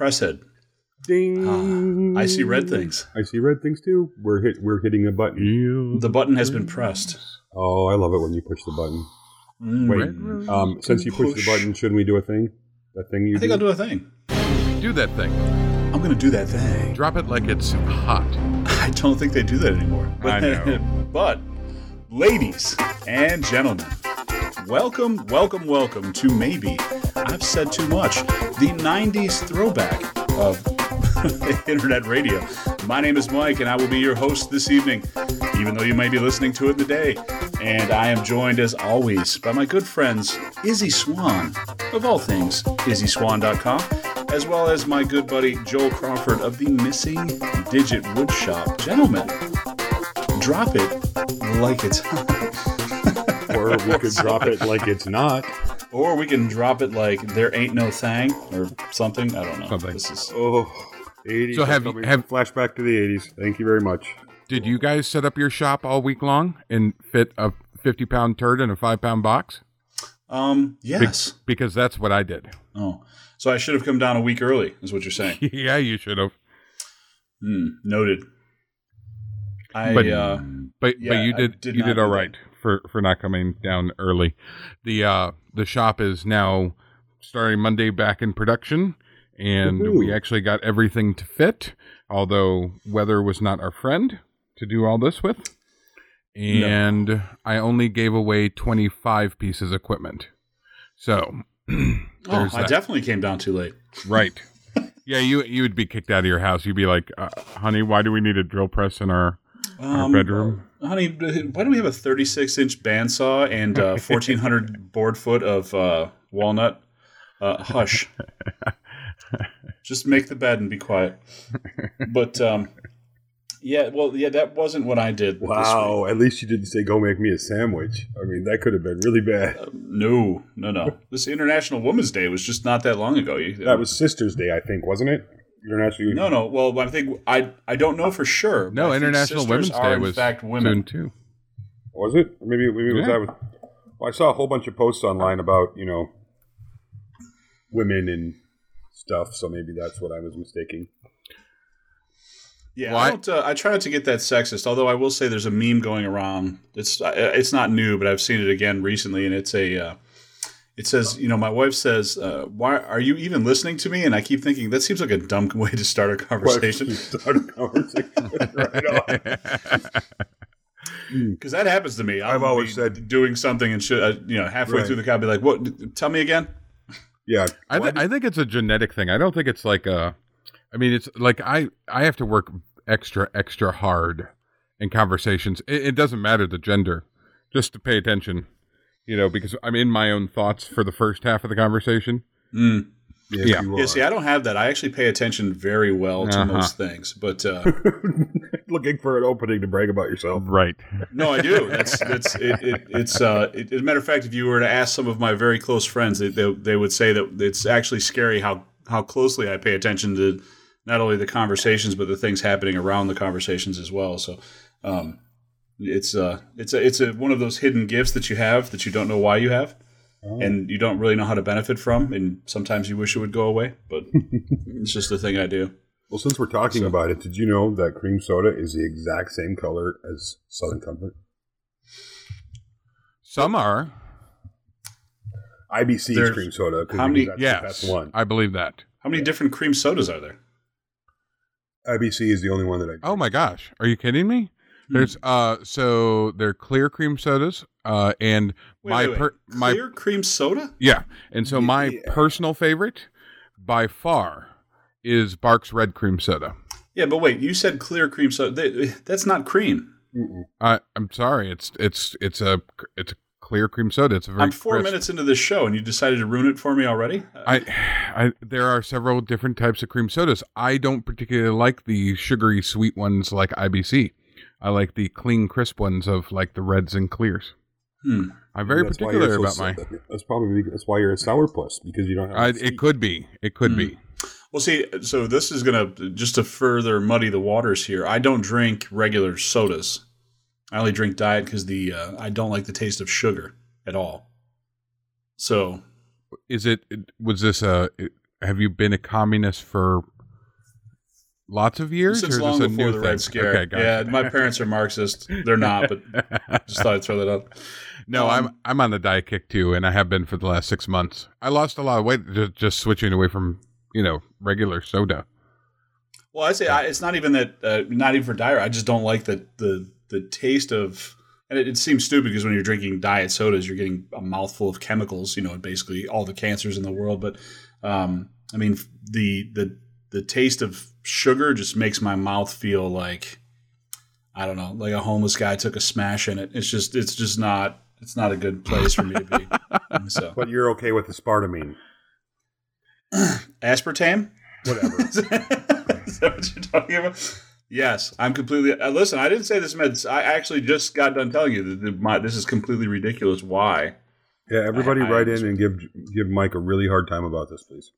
Presshead. Ding. I see red things. I see red things too. We're hit. We're hitting a button. The button has been pressed. Oh, I love it when you push the button. Mm. Wait, um, since you pushed the button, shouldn't we do a thing? That thing you I think do? I'll do a thing. Do that thing. I'm going to do that thing. Drop it like it's hot. I don't think they do that anymore. I know. but, ladies and gentlemen, welcome, welcome, welcome to maybe I've said too much, the 90s throwback of internet radio. My name is Mike, and I will be your host this evening, even though you may be listening to it in the day. And I am joined, as always, by my good friends Izzy Swan, of all things, IzzySwan.com, as well as my good buddy Joel Crawford of the Missing Digit Woodshop. Gentlemen, drop it like it's or we could drop it like it's not. Or we can drop it like there ain't no thing or something. I don't know. Something. This is Oh, 80s. So have you- have- flashback to the 80s. Thank you very much. Did you guys set up your shop all week long and fit a 50 pound turd in a five pound box? um Be- yes. because that's what I did. Oh, so I should have come down a week early, is what you're saying. yeah, you should have. Hmm. Noted. I But- uh, But Yeah, but you did, did you did all right. all that. For for not coming down early. The uh the shop is now starting Monday back in production and Woohoo. we actually got everything to fit, although weather was not our friend to do all this with. And I only gave away 25 pieces of equipment. So oh, I that. definitely came down too late. Right. yeah, you you would be kicked out of your house. You'd be like, uh, "Honey, why do we need a drill press in our our Um, bedroom?" Honey, why do we have a 36 inch bandsaw and uh, 1400 board foot of uh, walnut? Uh, hush. Just make the bed and be quiet. But um, yeah, well, yeah, that wasn't what I did. Wow. At least you didn't say, go make me a sandwich. I mean, that could have been really bad. week. No, no, no. This International Women's Day was just not that long ago. That was Sister's Day, I think, wasn't it? International. no, no. Well, I think I I don't know for sure. No, International Women's are Day in was fact women. too. Was it? Or maybe maybe it was Yeah. that. Was, well, I saw a whole bunch of posts online about you know women and stuff, so maybe that's what I was mistaking. Yeah, Why- I don't. Uh, I try not to get that sexist. Although I will say there's a meme going around. It's uh, it's not new, but I've seen it again recently, and it's a. Uh, it says, you know, my wife says, uh, "Why are you even listening to me?" And I keep thinking that seems like a dumb way to start a conversation Start a conversation. because that happens to me. I'll I've always be said- doing something and should, uh, you know, halfway Right. through the call, be like, "What? Tell me again." Yeah. I, th- I think it's a genetic thing. I don't think it's like a. I mean, it's like I I have to work extra extra hard in conversations. It, it doesn't matter the gender, just to pay attention. You know, because I'm in my own thoughts for the first half of the conversation. Mm. Yes, Yeah. Yeah, see, I don't have that. I actually pay attention very well to Uh-huh. most things, but uh, Looking for an opening to brag about yourself. Right. No, I do. That's that's it, it, it's. Uh, it, as a matter of fact, if you were to ask some of my very close friends, they, they they would say that it's actually scary how how closely I pay attention to not only the conversations but the things happening around the conversations as well. So, um, it's uh it's a it's a one of those hidden gifts that you have that you don't know why you have. And you don't really know how to benefit from, and sometimes you wish it would go away, but it's just a thing I do. Well, since we're talking So- about it, did you know that cream soda is the exact same color as Southern Comfort? Some are. IBC There's- cream soda. how many- That's Yes. the best one. I believe that. How many different cream sodas are there? IBC is the only one that I. Oh my gosh. Are you kidding me? There's uh so they're clear cream sodas uh and Wait, my wait, wait. per- my clear cream soda. yeah. And so my Yeah. personal favorite by far is Barq's red cream soda. Yeah, but wait, you said clear cream soda. They, that's not cream. I I'm sorry. It's it's it's a it's a clear cream soda. It's a very I'm four crisp- minutes into this show, and you decided to ruin it for me already. I, I there are several different types of cream sodas. I don't particularly like the sugary sweet ones like IBC. I like the clean crisp ones of like the reds and clears. Hmm. I'm very particular about so- my. That's probably that's why you're a sourpuss because you don't have. I, it could be. It could be. Well, see, so this is gonna just to further muddy the waters here. I don't drink regular sodas. I only drink diet because the uh, I don't like the taste of sugar at all. So Is it? Was this a? have you been a communist for lots of years? Since or long is this a before the thing? Red Scare. Okay, gotcha. Yeah, my parents are Marxist. They're not, but just thought I'd throw that out. no, um, I'm I'm on the diet kick too, and I have been for the last six months. I lost a lot of weight just, just switching away from you know regular soda. Well, I say I, it's not even that. Uh, not even for diet. I just don't like the the the taste of. And it, it seems stupid because when you're drinking diet sodas, you're getting a mouthful of chemicals. You know, and basically all the cancers in the world. But um, I mean, the the the taste of sugar just makes my mouth feel like I don't know, like a homeless guy took a smash in it. It's just it's just not it's not a good place for me to be. So But you're okay with the spartamine. aspartame. Whatever. Is that what you're talking about? Yes, I'm completely. Uh, listen, I didn't say this meant. I actually just got done telling you that the, my, this is completely ridiculous. Why? yeah, everybody I- I write in and give give Mike a really hard time about this, please.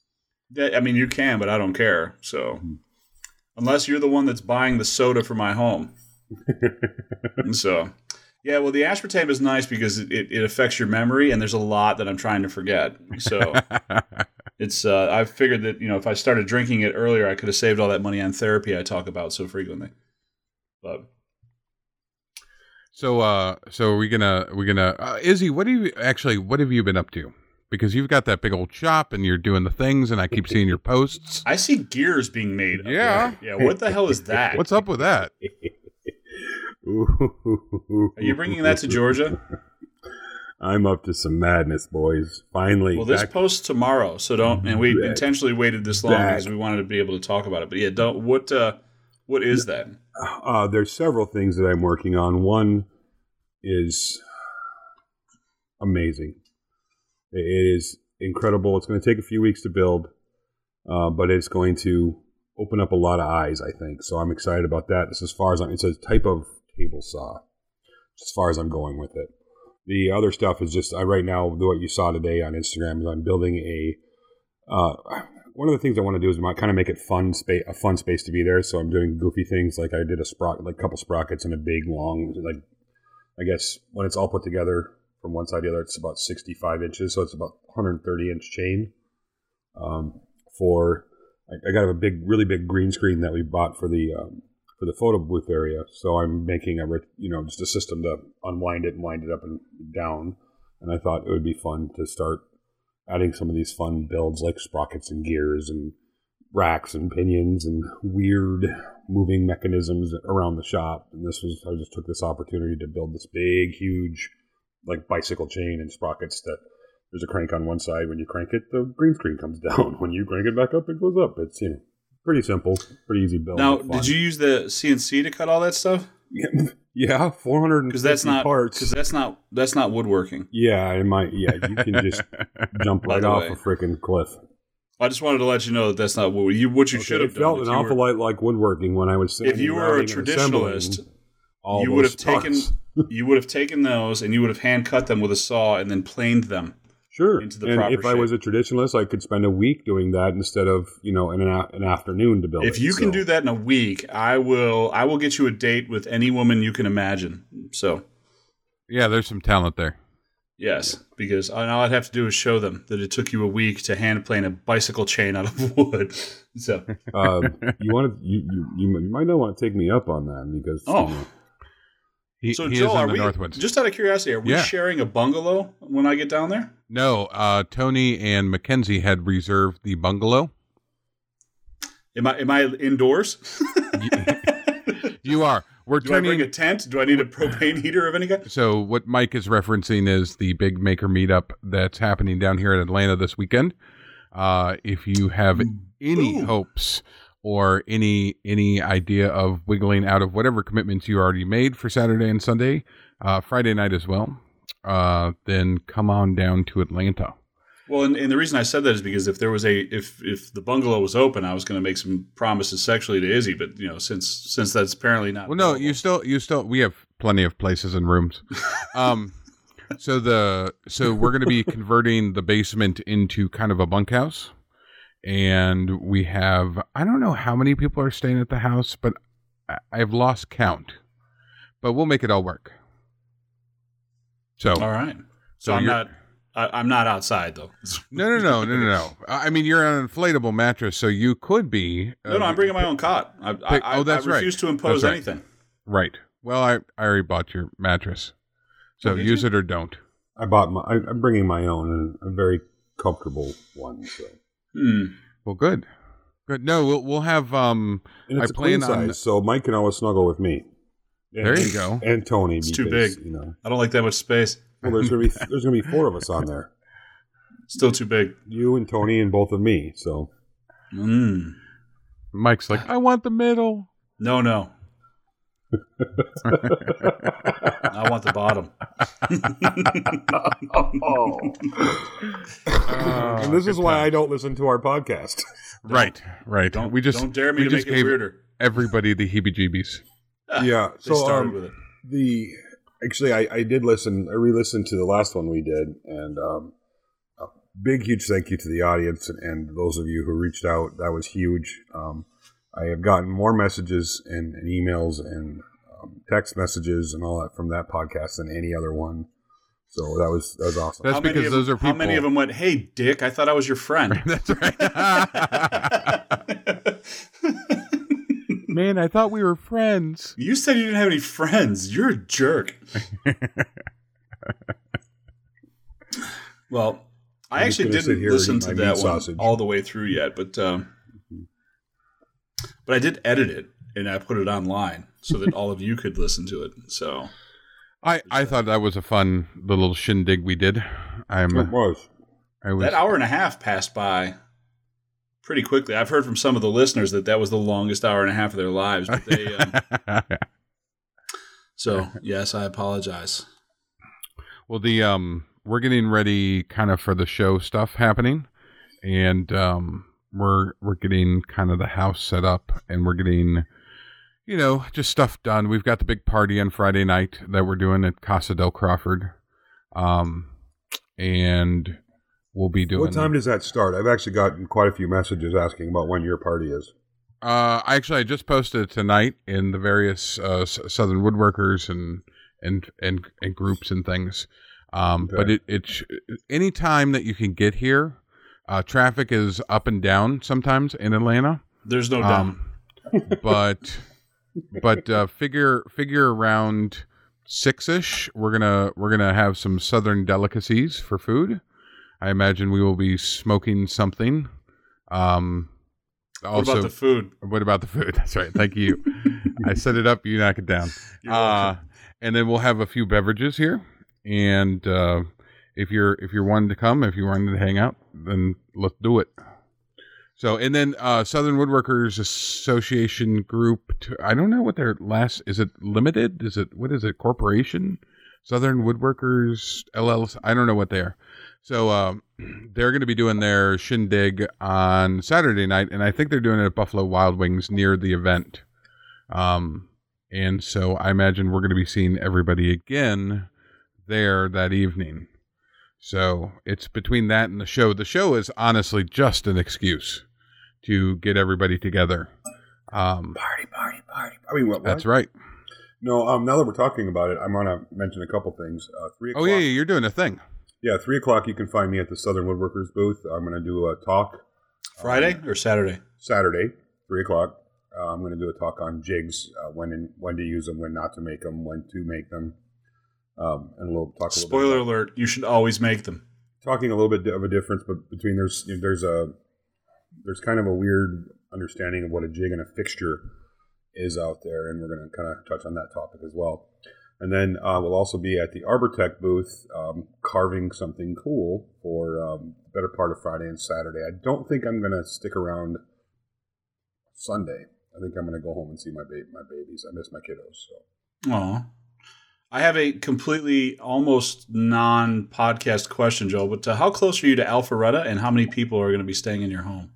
I mean, you can, but I don't care. So, unless you're the one that's buying the soda for my home, so yeah. Well, the aspartame is nice because it, it, affects your memory, and there's a lot that I'm trying to forget. So it's. Uh, I've figured that you know if I started drinking it earlier, I could have saved all that money on therapy I talk about so frequently. But so uh, so are we gonna we gonna uh, Izzy? What do you actually? What have you been up to? Because you've got that big old shop and you're doing the things, and I keep seeing your posts. I see gears being made. Yeah. Yeah. What the hell is that? What's up with that? Are you bringing that to Georgia? I'm up to some madness, boys. Finally. Well, this back- posts tomorrow, so don't. And we Back. intentionally waited this long Back. because we wanted to be able to talk about it. But yeah, don't. What? uh What is that? uh, there's several things that I'm working on. One is amazing. It is incredible. It's going to take a few weeks to build, uh, but it's going to open up a lot of eyes. I think so. I'm excited about that. This, as far as I'm, it's a type of table saw. As far as I'm going with it, the other stuff is just I right now what you saw today on Instagram is I'm building a. Uh, one of the things I want to do is kind of make it fun space, a fun space to be there. So I'm doing goofy things like I did a sprocket, like a couple sprockets and a big long, like I guess when it's all put together from one side to the other, it's about 65 inches, so it's about 130 inch chain. Um, for I, I got a big, really big green screen that we bought for the um, for the photo booth area. So I'm making a you know just a system to unwind it and wind it up and down. And I thought it would be fun to start adding some of these fun builds like sprockets and gears and racks and pinions and weird moving mechanisms around the shop. And this was I just took this opportunity to build this big, huge like bicycle chain and sprockets that there's a crank on one side. When you crank it, the green screen comes down. When you crank it back up, it goes up. It's you know pretty simple, pretty easy build. Now, did you use the CNC to cut all that stuff? Yeah, yeah, four hundred Because that's not parts. because that's not that's not woodworking. yeah, it might. Yeah, you can just jump right off way. a freaking cliff. I just wanted to let you know that that's not what you what you Okay, should have It felt done. an awful lot like woodworking when I was. If you were a routing and assembling traditionalist, you would have taken. You would have taken those and you would have hand cut them with a saw and then planed them. Sure. into the and proper if I was a traditionalist, I could spend a week doing that instead of you know in an, a- an afternoon to build. It. If it. you can do that in a week, I will I will get you a date with any woman you can imagine. So yeah, there's some talent there. yes, because all I'd have to do is show them that it took you a week to hand plane a bicycle chain out of wood. So um, you want to, you, you you you might not want to take me up on that because Oh. you know, He, so he Joel, are the we Northwoods. just out of curiosity? Are we Yeah. sharing a bungalow when I get down there? no, uh, Tony and Mackenzie had reserved the bungalow. Am I am I indoors? You are. We're Do I bring a tent? Do I need a propane heater of any kind? So what Mike is referencing is the big maker meetup that's happening down here in Atlanta this weekend. Uh, if you have any Ooh. hopes or any any idea of wiggling out of whatever commitments you already made for Saturday and Sunday, uh, Friday night as well, uh, then come on down to Atlanta. Well, and, and the reason I said that is because if there was a if if the bungalow was open, I was going to make some promises sexually to Izzy, but you know since since that's apparently not. Well, no, available- you still you still we have plenty of places and rooms. Um, so the so we're going to be converting the basement into kind of a bunkhouse, and we have I don't know how many people are staying at the house, but I- I've lost count. But we'll make it all work. So All right. So, So I'm not I, I'm not outside though. No, no, no, no, no, no. I mean, you're on an inflatable mattress, so you could be. no, no, I'm um, bringing my own cot. I, I, Pick- I, oh, that's I right. refuse to impose right. anything. Right. Well, I, I already bought your mattress, so Oh, use you? it or don't. I bought my. I, I'm bringing my own and a very comfortable one. So. Hmm. Well, good, good. No, we'll we'll have. Um, And I it's a queen plan on- size, so Mike can always snuggle with me. And- There you go. And Tony. It's too big. You know, I don't like that much space. well, there's gonna be there's gonna be four of us on there. Still too big. You and Tony and both of me. So Mm. Mike's like, I want the middle. No, no. I want the bottom. and this is why I don't listen to our podcast. Right, right. Don't we just don't dare me we to just make it weirder. everybody the heebie-jeebies. yeah. They So started um, with it. the actually I, I did listen i re-listened to the last one we did and um, a big huge thank you to the audience and, and those of you who reached out that was huge um, i have gotten more messages and, and emails and um, text messages and all that from that podcast than any other one so that was that was awesome That's How many because of those them- are people. How many of them went, "Hey, Dick, I thought I was your friend." That's right. Man, I thought we were friends. you said you didn't have any friends. You're a jerk. well, I I'm actually didn't listen to that one sausage. all the way through yet, but um, but I did edit it and I put it online so that all of you could listen to it. So I, I thought that was a fun little shindig we did. I'm it was I was that hour and a half passed by pretty quickly. I've heard from some of the listeners that that was the longest hour and a half of their lives. But they, um, so yes, I apologize. well the um we're getting ready kind of for the show stuff happening and um we're we're getting kind of the house set up and we're getting you know just stuff done we've got the big party on friday night that we're doing at casa del crawford um and we'll be doing what time does that start i've actually gotten quite a few messages asking about when your party is Uh, actually, I just posted tonight in the various uh, Southern Woodworkers and and and and groups and things. Um, Okay. But it it sh- any time that you can get here, uh, traffic is up and down sometimes in Atlanta. There's no doubt. Um, but but uh, figure figure around six ish. We're gonna we're gonna have some Southern delicacies for food. I imagine we will be smoking something. Um, what also, about the food? what about the food? That's right. Thank you. I set it up. You knock it down. You're Uh, and then we'll have a few beverages here. And uh, if you're if you're wanting to come, if you wanted to hang out, then let's do it. So and then uh, Southern Woodworkers Association Group. I don't know what their last is. It limited? Is it what is it? Corporation? Southern Woodworkers LLC. I don't know what they are. So um, they're going to be doing their shindig on Saturday night, and I think they're doing it at Buffalo Wild Wings near the event. Um, and so I imagine we're going to be seeing everybody again there that evening. So it's between that and the show. The show is honestly just an excuse to get everybody together. Um, party party party i mean what, that's what? right. no um now that we're talking about it i want to mention a couple things uh three o'clock Oh yeah, yeah, you're doing a thing. Yeah, three o'clock. You can find me at the Southern Woodworkers booth. I'm going to do a talk Friday or Saturday? Saturday, three o'clock. Uh, I'm going to do a talk on jigs, uh, when and when to use them, when not to make them, when to make them, um, and a little talk. A little Spoiler alert: You should always make them. talking a little bit of a difference, but between there's there's a there's kind of a weird understanding of what a jig and a fixture is out there, and we're going to kind of touch on that topic as well. And then uh, we'll also be at the ArborTech booth um, carving something cool for um, the better part of Friday and Saturday. I don't think I'm going to stick around Sunday. I think I'm going to go home and see my ba- my babies. I miss my kiddos. So Aw. I have a completely almost non-podcast question, Joe. But uh, how close are you to Alpharetta, and how many people are going to be staying in your home?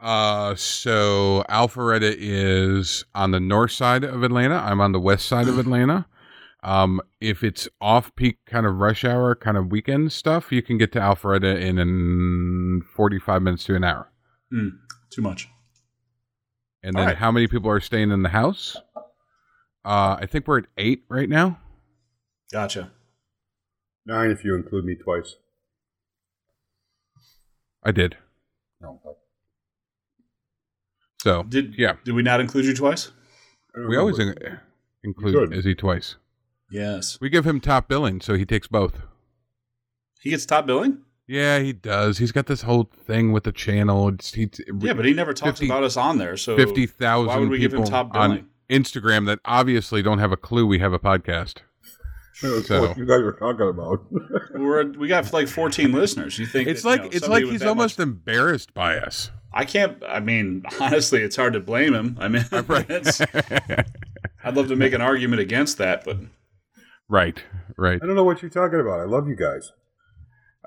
Uh, so Alpharetta is on the north side of Atlanta. I'm on the west side of Atlanta. Um, if it's off peak kind of rush hour, kind of weekend stuff, you can get to Alpharetta in, in 45 minutes to an hour. Too much. And then right. how many people are staying in the house? Uh, I think we're at eight right now. Gotcha. nine if you include me twice. I did. No, So Did yeah, Did we not include you twice? We always in- include Good. Izzy twice. Yes. We give him top billing, so he takes both. He gets top billing. Yeah, he does. He's got this whole thing with the channel. It's, he, Yeah, but he never talks 50 about us on there. So fifty thousand. why would we give people him top on? Instagram that obviously don't have a clue we have a podcast. That's So- what you guys were talking about. We're we got like 14 listeners. You think It's that, you like know, it's like he's almost much- embarrassed by us. I can't. I mean, honestly, it's hard to blame him. I mean, it's- I'd love to make an argument against that, but right, right. I don't know what you're talking about. I love you guys.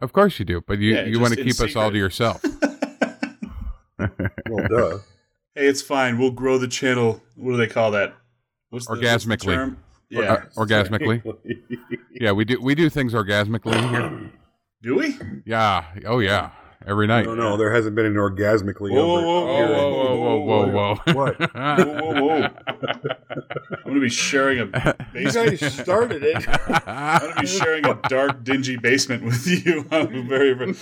Of course you do, but you, Yeah, you want to in keep us all to yourself. Well, duh. hey, it's fine. We'll grow the channel. What do they call that? What's the, what's the Orgasmically. term? Uh, Yeah. orgasmically. Yeah, we do we do things orgasmically here. do we? Yeah. Oh yeah. Every night. No, no, there hasn't been an orgasmically. Whoa, over- whoa, whoa, Whoa, whoa, whoa, whoa, whoa, whoa. What? Whoa, whoa, whoa! I'm gonna be sharing a You guys started it. I'm gonna be sharing a dark, dingy basement with you. I'm very, very.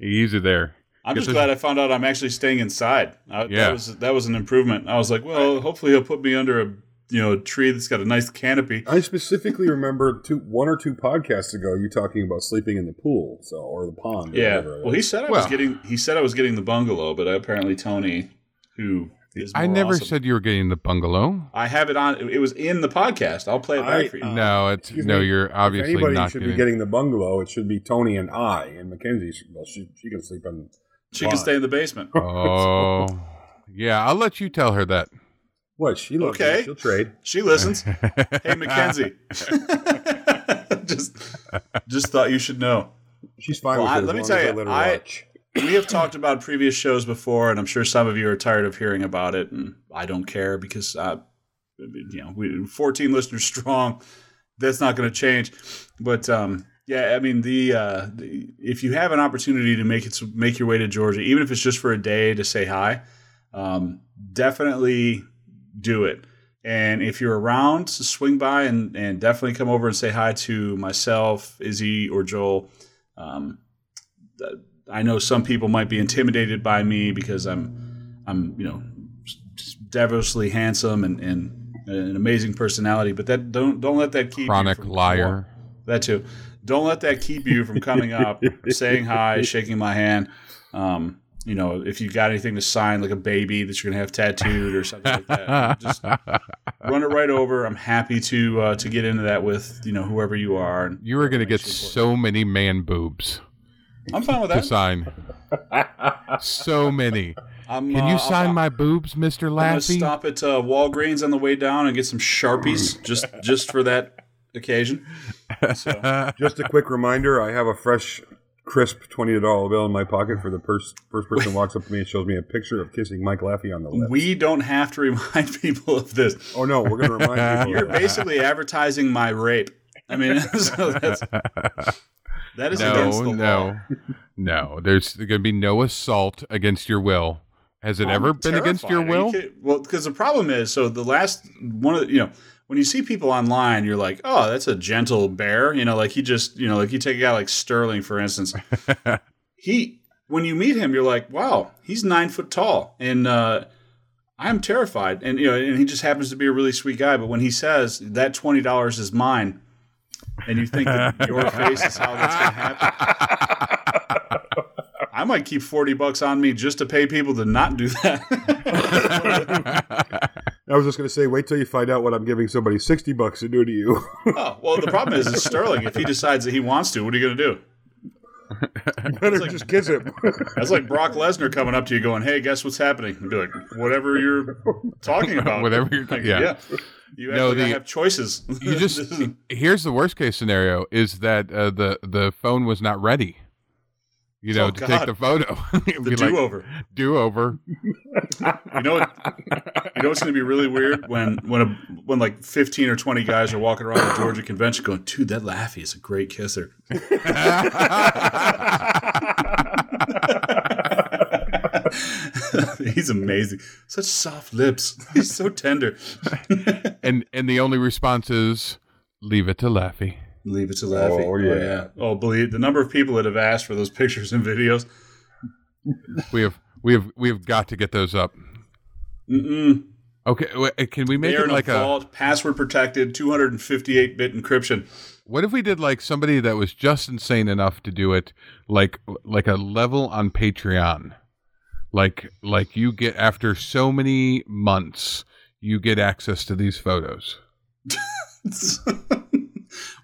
Easy there. I'm Get just this- glad I found out I'm actually staying inside. I, Yeah. that was that was an improvement. I was like, well, hopefully he'll put me under a you know a tree that's got a nice canopy. I specifically remember two, one or two podcasts ago, you talking about sleeping in the pool, so or the pond. or Yeah. whatever Well, he said I was getting he said I was getting the bungalow, but apparently Tony, who is I never awesome- said you were getting the bungalow. I have it on. It was in the podcast. I'll play it back I- for you. uh, no, it's no. me, You're If obviously anybody not should getting. be getting the bungalow, it should be Tony and I. And Mackenzie, well, she she can sleep in. she can stay in the basement. oh, yeah. I'll let you tell her that. What she loves Okay. it. She'll trade. She listens. hey, Mackenzie. just just thought you should know. She's fine Well, with I- it. let me tell you, I let her I- watch. we have talked about previous shows before, and I'm sure some of you are tired of hearing about it, and I don't care because uh, you know we 14 listeners strong. That's not going to change, but um, yeah, I mean the, uh, the if you have an opportunity to make it make your way to Georgia, even if it's just for a day to say hi, um, definitely do it. And if you're around, swing by and, and definitely come over and say hi to myself, Izzy, or Joel. Um, I know some people might be intimidated by me because I'm, I'm you know, devilishly handsome and, and an amazing personality. But that don't don't let that keep you Chronic from- liar. That too. Don't let that keep you from coming up, saying hi, shaking my hand. Um, you know, if you've got anything to sign, like a baby that you're gonna have tattooed or something like that, just run it right over. I'm happy to uh, to get into that with you know whoever you are. And you are going to get Makes you so many man boobs I'm fine with that. to sign. so many. I'm, Can uh, you I'll- sign I'll- my boobs, Mister I'm gonna stop at uh, Walgreens on the way down and get some sharpies just just for that occasion. So Just a quick reminder: I have a fresh, crisp twenty dollar bill in my pocket for the first first person walks up to me and shows me a picture of kissing Mike Laffey on the lips. we don't have to remind people of this. oh no, we're going to remind people. You're of that. basically advertising my rape. I mean, so that's, that is against no, the no, law. no. There's going to be no assault against your will. Has it ever I'm been against your terrified. Are you will? well, because the problem is, so the last one of the, you know, when you see people online, you're like, oh, that's a gentle bear. You know, like he just, you know, like you take a guy like Sterling, for instance. he, when you meet him, you're like, wow, he's nine foot tall. And, uh, I'm terrified. And, you know, and he just happens to be a really sweet guy. But when he says that $20 is mine, and you think that your face is how that's going to happen. I might keep 40 bucks on me just to pay people to not do that. I was just going to say, wait till you find out what I'm giving somebody sixty bucks to do to you. oh, well, the problem is, is Sterling, if he decides that he wants to, what are you going to do? Better like- just kiss him. That's like Brock Lesnar coming up to you going, hey, guess what's happening? And be like, whatever you're talking about. Whatever you're- Like, yeah. You act No, the- have choices. you just here's the worst case scenario is that uh, the the phone was not ready. You know, Oh, to God. take the photo. The be like, do-over. do over. You know what? You know what's going to be really weird when when a, when like fifteen or twenty guys are walking around the Georgia convention going, "Dude, that Laffy is a great kisser." He's amazing. Such soft lips. He's so tender. and and the only response is leave it to Laffy. Leave it to Laffy. Oh, yeah. Oh, believe the number of people that have asked for those pictures and videos. We have we have we have got to get those up. Mm-mm. Okay, wait, uh, can we make They it like a a? vault, password protected, 258 bit encryption. What if we did like somebody that was just insane enough to do it, like like a level on Patreon, like like you get after so many months, you get access to these photos.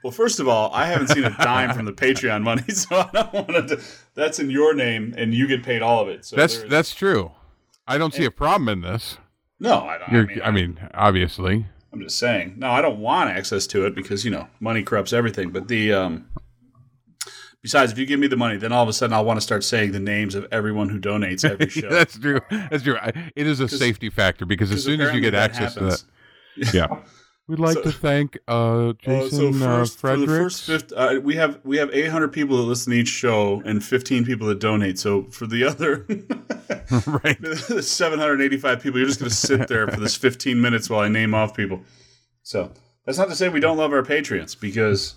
well, first of all, I haven't seen a dime from the Patreon money, so I don't want to. That's in your name, and you get paid all of it. So That's that's true. I don't see a problem in this. no. I, don't, I mean, I mean, obviously. I'm just saying. No, I don't want access to it because you know money corrupts everything. But the um, besides, if you give me the money, then all of a sudden I'll want to start saying the names of everyone who donates every show. that's true. That's true. I, it is a safety factor because as soon as you get access happens. to that, yeah. We'd like So- to thank uh, Uh, Jason so first, uh, for the Fredericks. first fifth, uh, we have we have 800 people that listen to each show and 15 people that donate. So for the other right. the 785 people, you're just going to sit there for this 15 minutes while I name off people. So that's not to say we don't love our Patreons because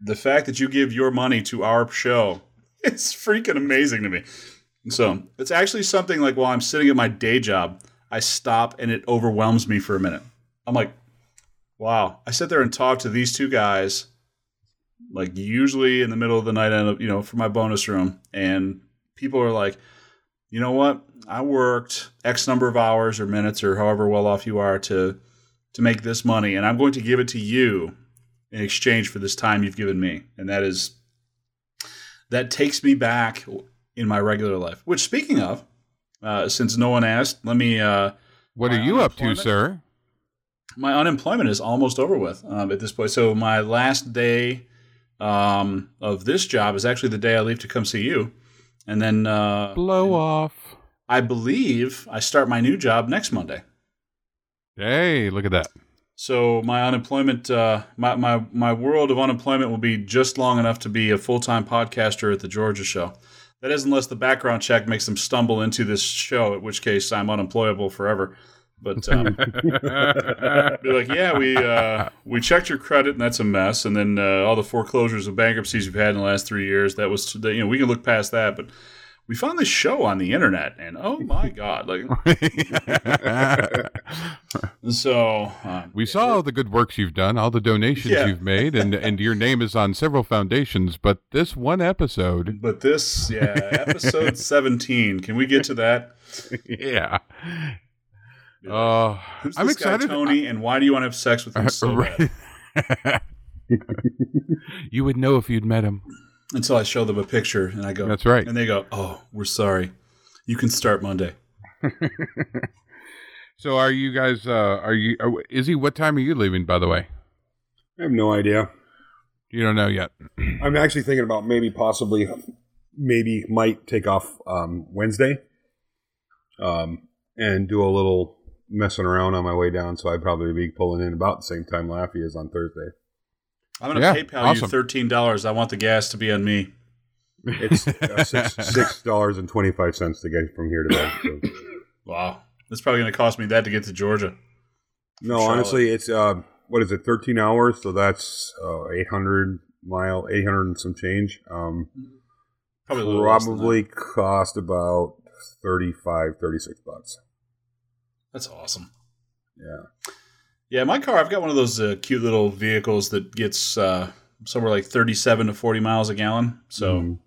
the fact that you give your money to our show, it's freaking amazing to me. So it's actually something like while I'm sitting at my day job, I stop and it overwhelms me for a minute. I'm like, wow. I sit there and talk to these two guys, like usually in the middle of the night, and you know, for my bonus room, and people are like, you know what? I worked X number of hours or minutes or however well off you are to to make this money, and I'm going to give it to you in exchange for this time you've given me, and that is that takes me back in my regular life. Which, speaking of, uh, since no one asked, let me. Uh, What are you up to, sir? My unemployment is almost over with um, at this point. So my last day um, of this job is actually the day I leave to come see you, and then uh, Blow off. I believe I start my new job next Monday. Hey, look at that. So my unemployment, uh, my, my my world of unemployment will be just long enough to be a full time podcaster at the Georgia Show. That is, unless the background check makes them stumble into this show, at which case I'm unemployable forever. But um, be like, yeah, we uh, we checked your credit and that's a mess, and then uh, all the foreclosures and bankruptcies you've had in the last three years. That was, you know, we can look past that, but we found this show on the internet, and oh my god, like so. Um, we saw all the good works you've done, all the donations Yeah. you've made, and and your name is on several foundations. But this one episode, But this, yeah, episode 17. Can we get to that? yeah. Uh, Who's I'm this guy, excited. Tony, and why do you want to have sex with him so bad? Right. you would know if you'd met him. Until I show them a picture and I go, That's right. and they go, oh, we're sorry. You can start Monday. So, are you guys? Uh, are you? Are, Izzy, what time are you leaving? By the way, I have no idea. you don't know yet. I'm actually thinking about maybe possibly, maybe might take off um, Wednesday, um, and do a little messing around on my way down. So I'd probably be pulling in about the same time Laffy is on Thursday. I'm going Yeah, to PayPal awesome. you $13. I want the gas to be on me. It's uh, six six dollars and twenty five cents to get from here to there. So. Wow. That's probably going to cost me that to get to Georgia. No, Charlotte. honestly, it's uh, what is it? Thirteen hours, so that's uh, eight hundred mile, eight hundred and some change. Um, Probably a little less than probably that. cost about 35, 36 bucks. That's awesome. Yeah. Yeah, my car, I've got one of those uh, cute little vehicles that gets uh, somewhere like 37 to 40 miles a gallon. So, Mhm.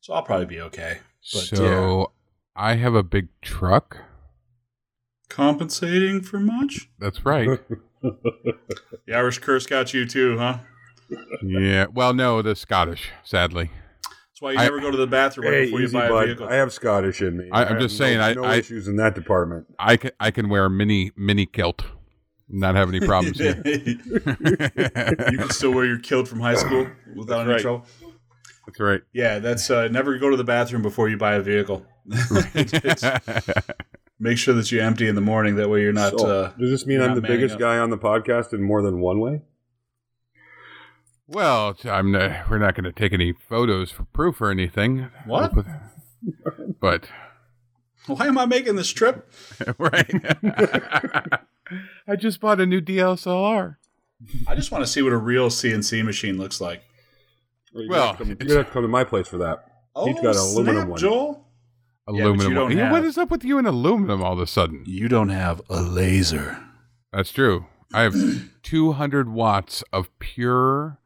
so I'll probably be okay. But, so, I have a big truck. Compensating for much? That's right. The Irish curse got you too, huh? yeah. Well, no, the Scottish. Sadly, That's why you I- never go to the bathroom hey, before you easy buy a bud. vehicle. I have Scottish in me. I- I'm have just no- saying, I- no I- issues in that department. I can I can wear a mini mini kilt, not have any problems here. you can still wear your kilt from high school without any right. trouble. That's right. Yeah, that's uh, never go to the bathroom before you buy a vehicle. It's- make sure that you empty in the morning. That way you're not. So, uh, does this mean I'm the biggest up. guy on the podcast in more than one way? Well, t- I'm not, we're not going to take any photos for proof or anything. What? But why am I making this trip? right. I just bought a new DSLR. I just want to see what a real CNC machine looks like. You're Well, gonna have to come- you're gonna have to come to my place for that. Oh, He's got an aluminum snap, one. Joel. Aluminum. don't Yeah, what have- is up with you and aluminum all of a sudden? You don't have a laser. That's true. I have 200 watts of pure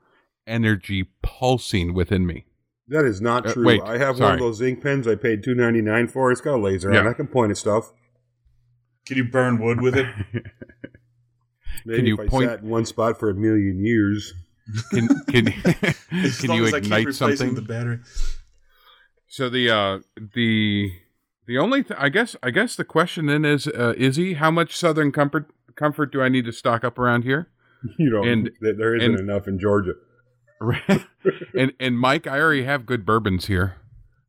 energy pulsing within me. That is not Uh, true. wait, I have one of those ink pens I paid two ninety nine for. It's got a laser Yeah. on. it. I can point at stuff. Can you burn wood with it? Maybe you if I point- sat in one spot for a million years. Can can can you keep ignite replacing something? The battery. So the uh the the only th- I guess I guess the question then is uh, Izzy, how much Southern comfort comfort do I need to stock up around here? You know, And- there isn't and- enough in Georgia. And and Mike, I already have good bourbons here.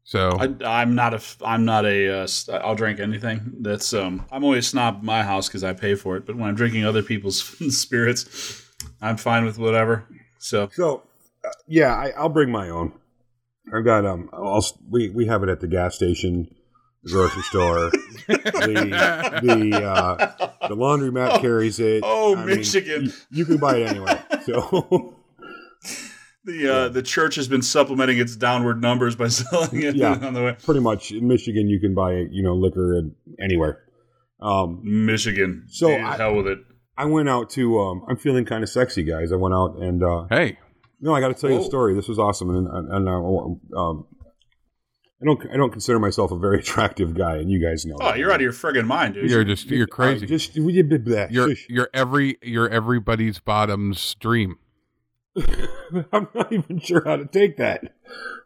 So I, I'm not a I'm not a uh, I'll drink anything. That's. Um. I'm always snob at my house because I pay for it. But when I'm drinking other people's spirits, I'm fine with whatever. So So, uh, yeah, I, I'll bring my own. I've got um, I'll, we we have it at the gas station, the grocery store, the the uh, the laundromat carries it. Oh, I mean, Michigan. you, you can buy it anywhere. So, the uh, the church has been supplementing its downward numbers by selling it Yeah. on the way. pretty much in Michigan, you can buy you know liquor and anywhere. Um, Michigan. So Dude, I- hell with it. I went out to. Um, I'm feeling kind of sexy, guys. I went out and uh, hey, no, I got to tell you Oh. a story. This was awesome, and and, and uh, um, I don't I don't consider myself a very attractive guy, and you guys know. Oh, that. you're out of your friggin' mind, dude. you're just you're All right, crazy. just we did blah, blah, You're you're every you're everybody's bottom's dream. I'm not even sure how to take that.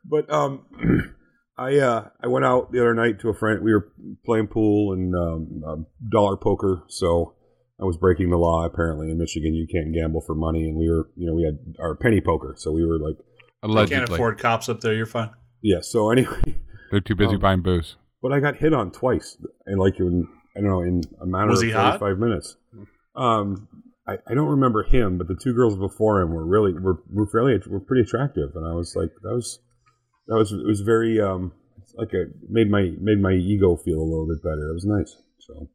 But um, I uh, I went out the other night to a friend. We were playing pool and um, um, dollar poker. So I was breaking the law. Apparently, in Michigan, you can't gamble for money. And we were, you know, we had our penny poker. So we were like, you can't afford cops up there. You're fine. yeah. So anyway, they're too busy Um, buying booze. but I got hit on twice, and like in I don't know in a matter Was of he hot? forty five minutes. Um, I, I don't remember him, but the two girls before him were really were, were fairly were pretty attractive, and I was like that was that was it was very um like it made my made my ego feel a little bit better. It was nice. So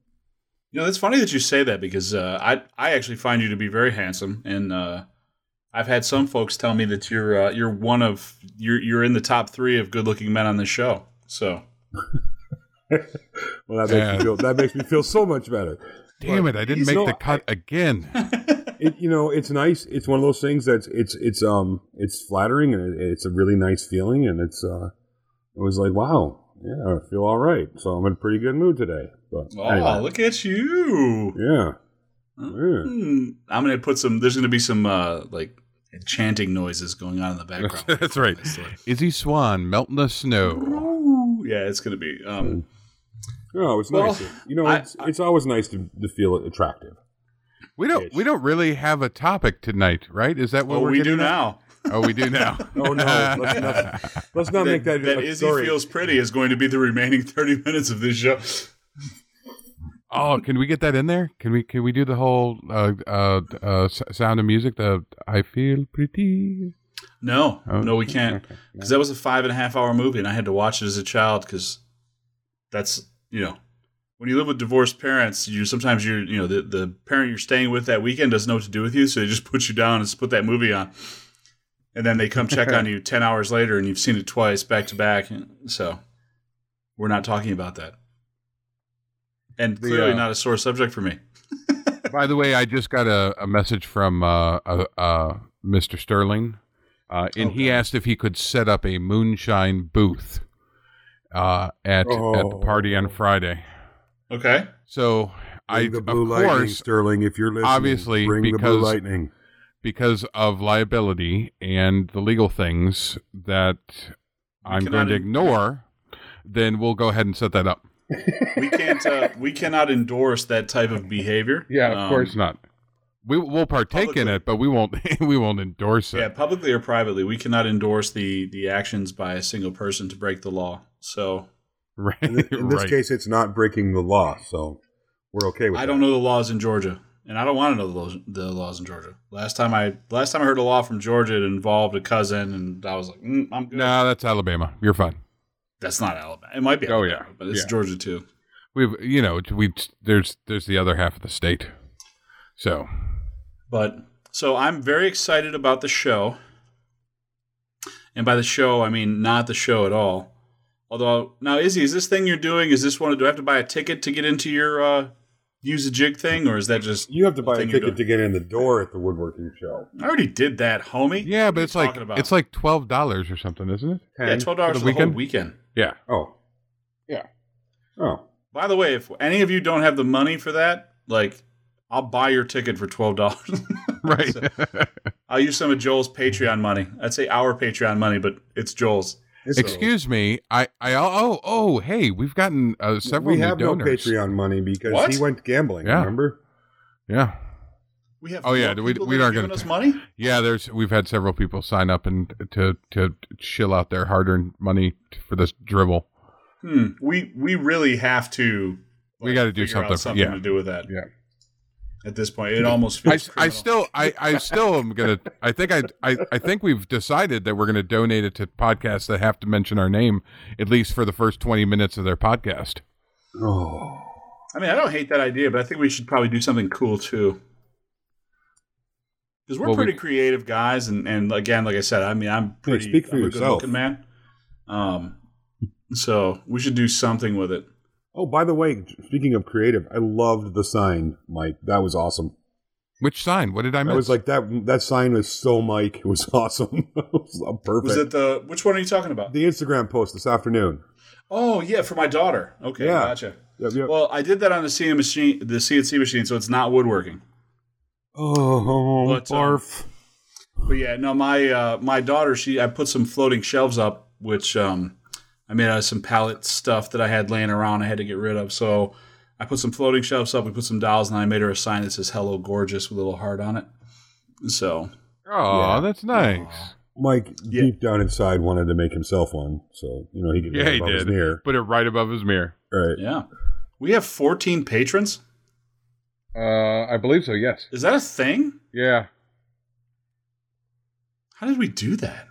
You know, it's funny that you say that because uh, I I actually find you to be very handsome, and uh, I've had some folks tell me that you're uh, you're one of you're you're in the top three of good looking men on the show. So well that makes Yeah. me feel that makes me feel so much better. Damn it! I didn't make no- the cut again. It you know it's nice. It's one of those things that's it's it's um it's flattering and it, it's a really nice feeling and it's uh it was like wow yeah I feel all right so I'm in a pretty good mood today. But oh, anyway, look at you! yeah. Yeah. Hmm. I'm gonna put some. There's gonna be some uh, like enchanting noises going on in the background. That's right. Izzy Swan melting the snow. Ooh, yeah, it's gonna be. Um, No, it's Well, nice. You know, I- it's, it's always nice to, to feel attractive. We don't we don't really have a topic tonight, right? Is that what well, we're we do at? now. Oh, we do now. Oh no, let's not, let's not make that, that a Izzy story. feels pretty is going to be the remaining 30 minutes of this show. Oh, can we get that in there? Can we can we do the whole uh, uh, uh, sound of music? The I feel pretty. No, Oh, no, we can't. okay. Because that was a five and a half hour movie, and I had to watch it as a child because that's, you know, when you live with divorced parents, you sometimes you're, you know, the, the parent you're staying with that weekend doesn't know what to do with you, so they just put you down and put that movie on. And then they come check on you 10 hours later and you've seen it twice back to back. So we're not talking about that. And The, clearly uh, not a sore subject for me. By the way, I just got a, a message from uh, uh, uh, Mr. Sterling, uh, and he asked if he could set up a moonshine booth uh, at at the party on Oh. Friday. Okay. So I, Bring the of blue lightning, course, Sterling, if you're listening. obviously, bring the blue because- lightning. because of liability and the legal things that I'm going to en- ignore, then we'll go ahead and set that up. we can't uh, we cannot endorse that type of behavior. Yeah, of um, course not. We will partake in it, but we won't. we won't endorse it. Yeah, publicly or privately, we cannot endorse the the actions by a single person to break the law. So Right. In, thi- in this right. case, it's not breaking the law, so we're okay with I that. don't know the laws in Georgia, and I don't want to know the laws, the laws in Georgia. Last time I last time I heard a law from Georgia, it involved a cousin, and I was like, mm, I'm good. no, that's Alabama. You're fine. That's not Alabama. It might be. Oh, yeah. but it's Yeah. Georgia too. We've, you know, we there's there's the other half of the state. So But so I'm very excited about the show. And by the show, I mean not the show at all. Although now, Izzy, is this thing you're doing? Is this one? Do I have to buy a ticket to get into your uh, use a jig thing, or is that just? You have to buy a ticket to get in the door at the woodworking show. I already did that, homie. Yeah, but it's like about? it's like twelve dollars or something, isn't it? yeah, twelve dollars for for the the whole weekend? weekend. Yeah. Oh. Yeah. Oh. By the way, if any of you don't have the money for that, like, I'll buy your ticket for twelve dollars. Right. I'll use some of Joel's Patreon money. I'd say our Patreon money, but it's Joel's. Excuse me. I I oh oh hey, we've gotten uh, several we new have no donors. Patreon money because What? he went gambling. Yeah. Remember? Yeah. We have Oh, yeah, we- we are aren't giving gonna- us money. Yeah, there's we've had several people sign up and to to chill out their hard-earned money for this dribble. Hmm. We we really have to. We gotta do figure out something something yeah. to do with that. Yeah. At this point, it almost I, feels. I criminal. still I, I still am gonna I think I, I I think we've decided that we're gonna donate it to podcasts that have to mention our name at least for the first twenty minutes of their podcast. Oh. I mean, I don't hate that idea, but I think we should probably do something cool too. Because we're Well, we- pretty creative guys, and, and again, like I said, I mean, I'm pretty speak for I'm a yourself. good-looking man. Um, so we should do something with it. Oh, by the way, speaking of creative, I loved the sign, Mike. That was awesome. Which sign? What did I miss? I was like that. That sign was so Mike. It was awesome. it was perfect. Was it the which one are you talking about? the Instagram post this afternoon? Oh yeah, for my daughter. Okay, Yeah. gotcha. Yep, yep. Well, I did that on the CNC machine, the CNC machine, so it's not woodworking. oh, But, um. But yeah, no, my uh, my daughter, she I put some floating shelves up, which um, I made out of some pallet stuff that I had laying around. I had to get rid of, so I put some floating shelves up. We put some dolls, and I made her a sign that says "Hello, gorgeous" with a little heart on it. So Oh, Yeah. that's nice. Mike yeah. deep down inside wanted to make himself one, so you know he could Yeah, get he above his did. mirror. Put it right above his mirror. Right. yeah, we have 14 patrons. Uh, I believe so. Yes. Is that a thing? Yeah. How did we do that?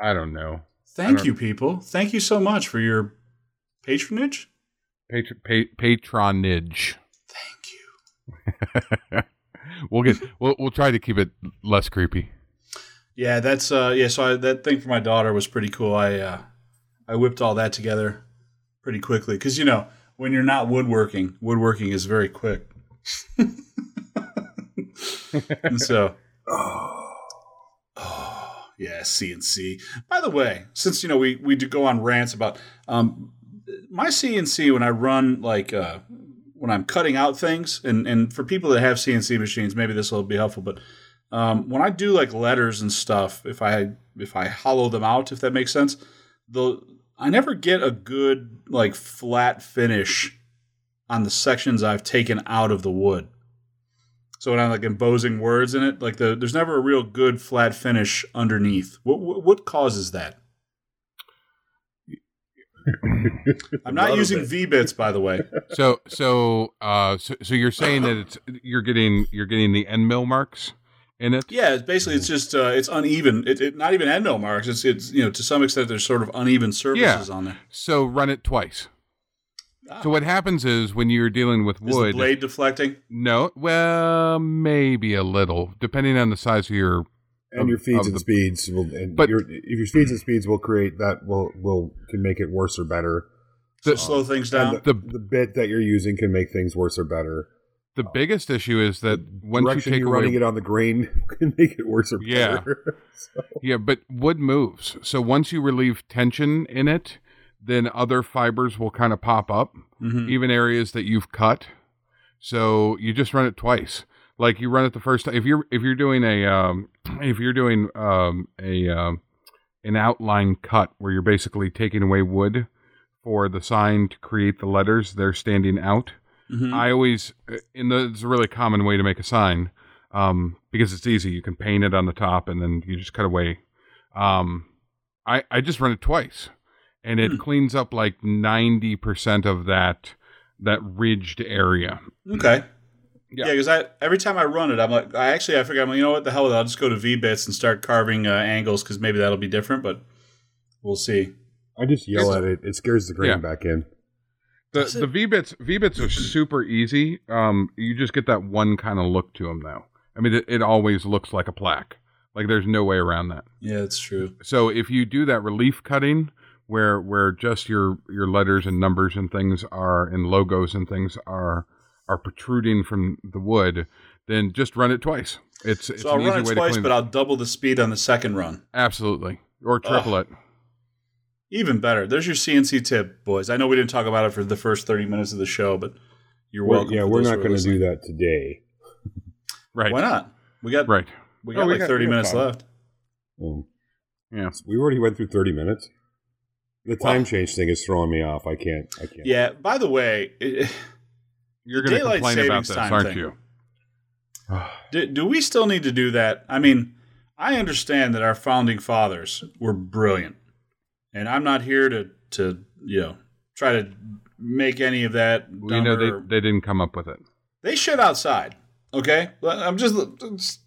I don't know. Thank you, people. Thank you so much for your patronage. Patr- pa- patronage. Thank you. we'll get. We'll we'll try to keep it less creepy. Yeah, that's uh yeah, so I, that thing for my daughter was pretty cool. I uh I whipped all that together pretty quickly cuz you know, when you're not woodworking, woodworking is very quick. so Oh, yeah, CNC. By the way, since you know we we do go on rants about um my CNC when I run like uh when I'm cutting out things and and for people that have CNC machines, maybe this will be helpful, but um, when I do like letters and stuff, if I if I hollow them out, if that makes sense, the I never get a good like flat finish on the sections I've taken out of the wood. So when I'm like embossing words in it, like the there's never a real good flat finish underneath. What what, what causes that? I'm not using. V bits, by the way. So so uh so, so you're saying that it's you're getting you're getting the end mill marks in it. Yeah, it's basically it's just uh, it's uneven. It, it not even end mill marks. It's it's you know to some extent there's sort of uneven surfaces on there. So run it twice. Ah. So what happens is when you're dealing with Is the wood, blade deflecting? no, well, maybe a little, depending on the size of your. and your feeds and the- speeds will and But- your if your speeds and speeds will create that will will can make it worse or better So slow things down. the, The- the bit that you're using can make things worse or better The biggest issue is that once you take you're away, running it on the grain can make it worse or Yeah. better So- yeah, but wood moves. So once you relieve tension in it, then other fibers will kind of pop up, Mhm. even areas that you've cut. So you just run it twice. Like you run it the first time. If you're if you're doing a um, if you're doing um, a um, an outline cut where you're basically taking away wood for the sign to create the letters, they're standing out. Mhm. I always, and the, it's a really common way to make a sign um, because it's easy. You can paint it on the top and then you just cut away. Um, I I just run it twice, and it Hmm. cleans up like ninety percent of that that ridged area. Okay. Yeah. Yeah, because I every time I run it, I'm like, I actually I figure I'm like, you know what the hell? with it, I'll just go to V bits and start carving uh, angles because maybe that'll be different. But we'll see. i just yell It's- at it it scares the grain Yeah. back in The Does the V bits V bits are super easy. Um, you just get that one kind of look to them though. I I mean, it, it always looks like a plaque. Like there's no way around that. Yeah, it's true. So if you do that relief cutting, where where just your your letters and numbers and things are and logos and things are are protruding from the wood, then just run it twice. It's it's So I'll an easy run it twice, but it. I'll double the speed on the second run. Absolutely, or triple it. Even better. There's your CNC tip, boys. I know we didn't talk about it for the first 30 minutes of the show, but you're We're- welcome. yeah, we're not going to do that today. Right, Why not? We got right. we Oh, got we like got- 30 got minutes left. Um, Yeah, we already went through 30 minutes. The time Well- change thing is throwing me off. I can't. I can't. Yeah. By the way, it, you're going to daylight complain about savings this, aren't thing. you? do, do we still need to do that? I mean, I understand that our founding fathers were brilliant, and I'm not here to to you know try to make any of that. We know they they didn't come up with it. They shit outside. Okay, I'm just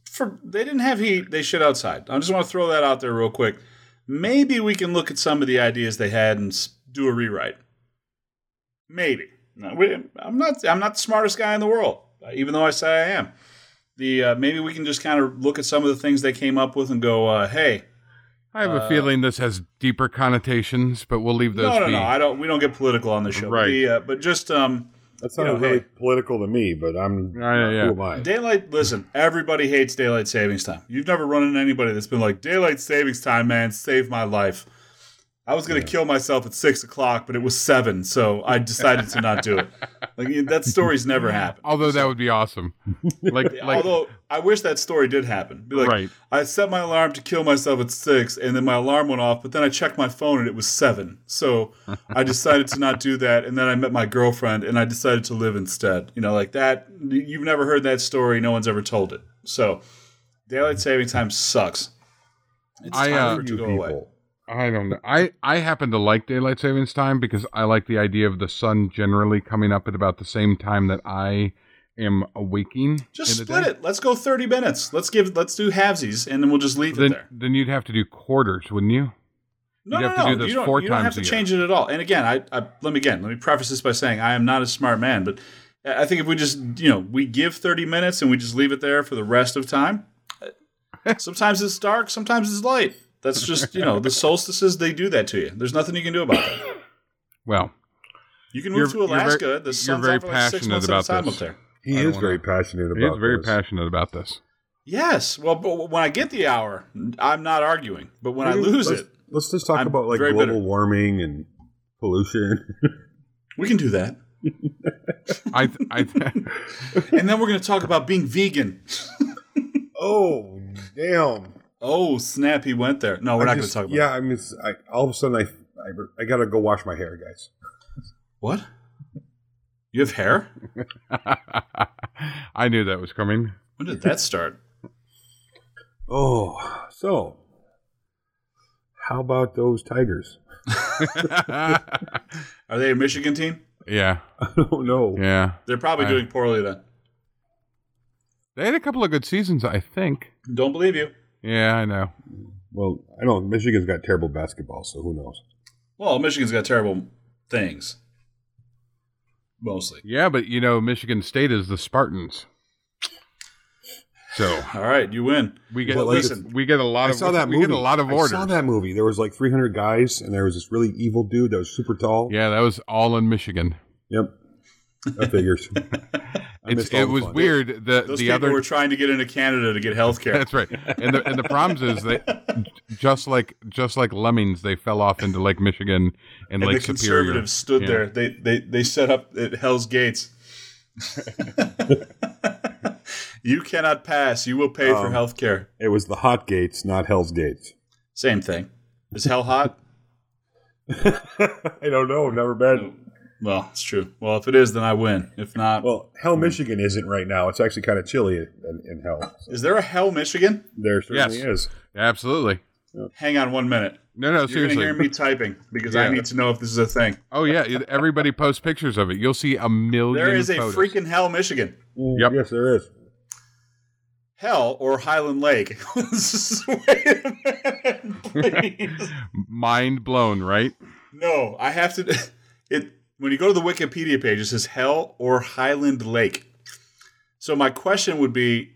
for they didn't have heat. They shit outside. I just want to throw that out there real quick. Maybe we can look at some of the ideas they had and do a rewrite. Maybe. No, we, I'm not. I'm not the smartest guy in the world, even though I say I am. The uh, maybe we can just kind of look at some of the things they came up with and go, uh, "Hey, I have a Uh, feeling this has deeper connotations, but we'll leave those no, no, be. no. I don't. We don't get political on the show. Right. But, the, uh, but just um, That You know, really hey. political to me, but I'm. Yeah, yeah, yeah. Who am I? Daylight, listen, everybody hates daylight savings time. You've never run into anybody that's been like, daylight savings time, man, saved my life. I was going to kill myself at six o'clock, but it was seven, so I decided to not do it. Like that story's never happened. Although that would be awesome. Like, like Although I wish that story did happen. Be like, Right. I set my alarm to kill myself at six, and then my alarm went off, but then I checked my phone and it was seven. So I decided to not do that, and then I met my girlfriend, and I decided to live instead. You know, like that. You've never heard that story. No one's ever told it. So daylight saving time sucks. It's I, time uh, for it to You go people. away. I don't know. I I happen to like daylight savings time because I like the idea of the sun generally coming up at about the same time that I am awaking. Just split it. Let's go thirty minutes. Let's give. Let's do halvesies, and then we'll just leave it Then there. then you'd have to do quarters, wouldn't you? No, You'd no, have to no. do this you don't, four you don't have to change it at all. And again, I, I let me again let me preface this by saying I am not a smart man, but I think if we just you know we give thirty minutes and we just leave it there for the rest of time. sometimes it's dark, sometimes it's light. That's just you know the solstices they do that to you. There's nothing you can do about that. Well, You can move to you're very- Alaska. the you're sun's very out for like six passionate months about at this. up there. He I is very wanna- passionate about he's very this. passionate about this. Yes. Well, but when I get the hour, I'm not arguing. But when I Maybe lose let's, it, let's just talk I'm about like global bitter. warming and pollution. we can do that. I th- I th- And then we're going to talk about being vegan. oh, damn! Oh, snap! He went there. No, we're I not going to talk about. It. Yeah, I mean, I, all of a sudden, I, I, I gotta go wash my hair, guys. What? You have hair? I knew that was coming. When did that start? Oh, so how about those Tigers? Are they a Michigan team? yeah, I don't know. yeah. They're probably I- doing poorly then. They had a couple of good seasons, I think. Don't believe you. Yeah, I know. Well, I know Michigan's got terrible basketball, so who knows? Well, Michigan's got terrible things. Mostly. Yeah, but you know, Michigan State is the Spartans. So All right, you win. we get Well, like listen, we get a lot I of saw that we movie. get a lot of orders. I saw that movie. There was like 300 guys, and there was this really evil dude that was super tall. Yeah, that was all in Michigan. Yep. That figures. I It's, it was fun. weird. The Those the people other were trying to get into Canada to get health care. that's right. And the and the problems is that just like just like lemmings, they fell off into Lake Michigan and, and Lake the Superior. conservatives stood Yeah. there. They, they they set up at Hell's Gates. you cannot pass. You will pay for Um, health care. It was the Hot Gates, not Hell's Gates. Same thing. Is hell hot? I don't know. I've never been. Well, it's true. Well, if it is, then I win. If not, Well, Hell, Michigan isn't right now. It's actually kind of chilly in, in Hell. is there a Hell, Michigan? There certainly Yes. is. Absolutely. Hang on one minute. No, no, seriously. You're going to seriously. hear me typing because I need to know if this is a thing. Oh yeah, everybody posts pictures of it. You'll see a million. There is a photos. freaking Hell, Michigan. Mm, Yep. Yes, there is. Hell or Highland Lake. Wait a minute, mind blown, right? No, I have to. It when you go to the Wikipedia page, it says Hell or Highland Lake. So my question would be,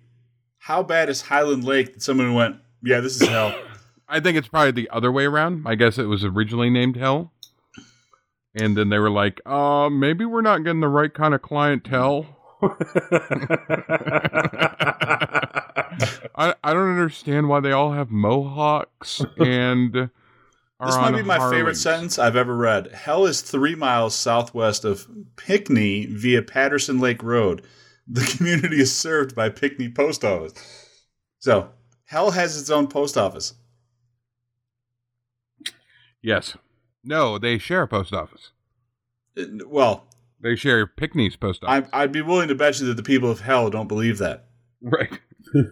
how bad is Highland Lake that someone went, yeah, this is hell. I think it's probably the other way around. I guess it was originally named Hell. And then they were like, uh, maybe we're not getting the right kind of clientele. I, I don't understand why they all have mohawks and are this might be my favorite sentence I've ever read. Hell is three miles southwest of Pinckney via Patterson Lake Road. The community is served by Pinckney Post Office. So, Hell has its own post office. Yes. No, they share a post office. Uh, Well, They share Pinckney's post office. I, I'd be willing to bet you that the people of Hell don't believe that. right.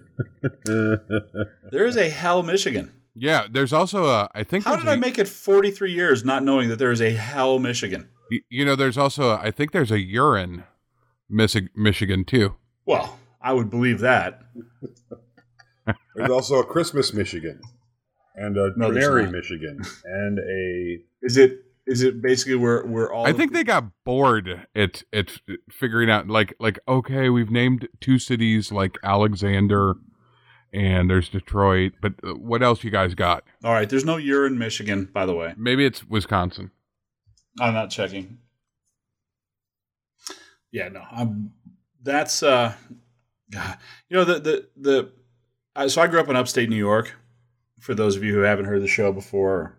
There is a Hell, Michigan. Yeah, there's also a. I think. How did I a- make it 43 years not knowing that there is a Hell, Michigan? y- You know, there's also. A, I think there's a urine, Missi- Michigan too. Well, I would believe that. There's also a Christmas Michigan, and a No, there's Canary. Michigan, and a Is it is it basically where we're all I think the- they got bored at at figuring out like like okay, we've named two cities like Alexander, and there's Detroit, but uh, what else you guys got? All right, there's no urine Michigan, by the way. Maybe it's Wisconsin. I'm not checking. Yeah, no. I'm that's uh God. you know the the the I, so I grew up in upstate New York. For those of you who haven't heard the show before,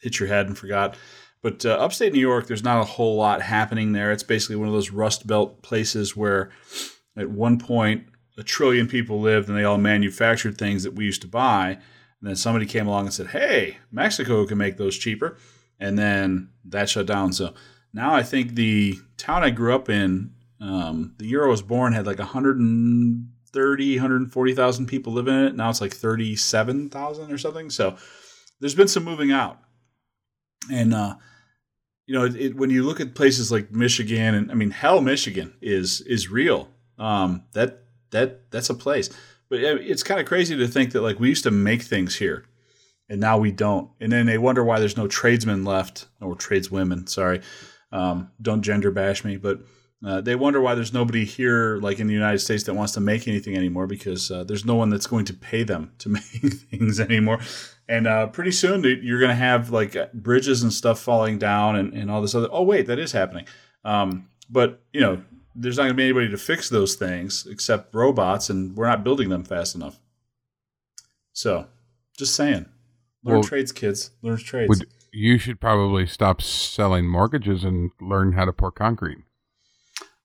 hit your head and forgot. But uh, upstate New York, there's not a whole lot happening there. It's basically one of those rust belt places where, at one point, a trillion people lived and they all manufactured things that we used to buy. And then somebody came along and said, "Hey, Mexico can make those cheaper," and then that shut down. So now I think the town I grew up in, um, the year I was born, had like 130, 140,000 people living in it. Now it's like 37,000 or something. So there's been some moving out. And, uh, you know, it, it, when you look at places like Michigan, and I mean, hell, Michigan is is real. Um, that that that's a place. But it's kind of crazy to think that like we used to make things here, and now we don't. And then they wonder why there's no tradesmen left or tradeswomen. Sorry, um, don't gender bash me, but uh, they wonder why there's nobody here, like in the United States, that wants to make anything anymore because uh, there's no one that's going to pay them to make things anymore. And uh, pretty soon you're going to have like uh, bridges and stuff falling down and, and all this other. Oh, wait, that is happening. Um, but, you know, there's not going to be anybody to fix those things except robots, and we're not building them fast enough. So, just saying. Learn Well, trades, kids. Learn trades. Would you should probably stop selling mortgages and learn how to pour concrete.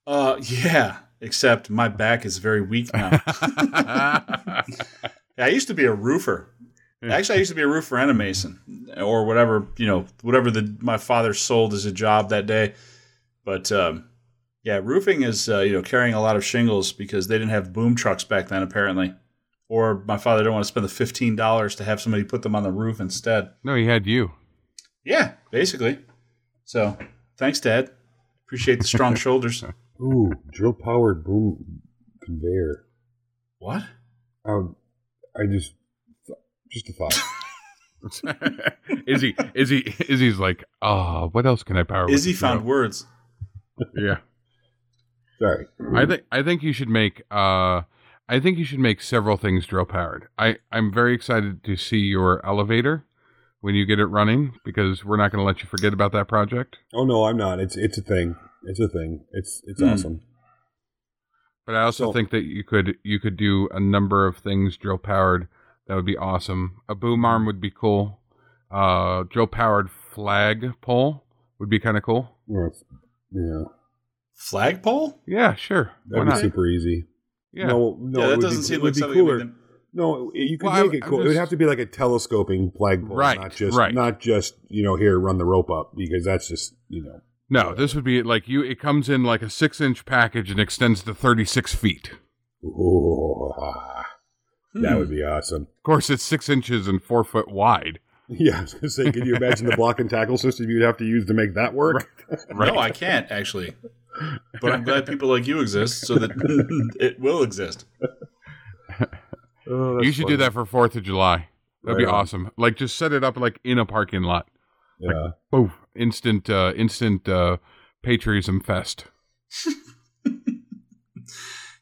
Uh, yeah. Except my back is very weak now. Yeah, I used to be a roofer. Actually, I used to be a roofer and a mason, or whatever you know, whatever the my father sold as a job that day. But um, yeah, roofing is uh, you know carrying a lot of shingles because they didn't have boom trucks back then, apparently. Or my father didn't want to spend the fifteen dollars to have somebody put them on the roof instead. no, he had you. Yeah, basically. So thanks, Dad. Appreciate the strong shoulders. ooh drill powered boom conveyor. What? Um, I just just a thought. Izzy, Izzy, Izzy's like, oh, what else can I power? with Izzy this found now?" words. Yeah, Sorry. I think I think you should make. uh I think you should make several things drill powered. I I'm very excited to see your elevator when you get it running because we're not going to let you forget about that project. Oh no, I'm not. It's it's a thing. It's a thing. It's it's Hmm. awesome. But I also So- think that you could you could do a number of things drill powered. That would be awesome. A boom arm would be cool. Uh, drill powered flag pole would be kind of cool. It's- yeah, Flagpole? Yeah, sure. That'd be not? super easy. Yeah. No, no, yeah, it that would doesn't be, seem it would like be something cooler. we can- No, you could Well, make it I'm cool. it would have to be like a telescoping flagpole, Right, Not just right. not just you know here run the rope up because that's just you know. No, this would be like you. It comes in like a six-inch package and extends to thirty-six feet. ooh, ah, that Hmm. would be awesome. Of course, it's six inches and four foot wide. Yeah, I was gonna say, can you imagine the block and tackle system you'd have to use to make that work? No, I can't actually. But I'm glad people like you exist so that it will exist. Oh, you should funny. do that for Fourth of July. That'd be Right on. awesome. Like, just set it up like in a parking lot. Yeah. Boom! Instant, uh, instant uh, patriotism fest.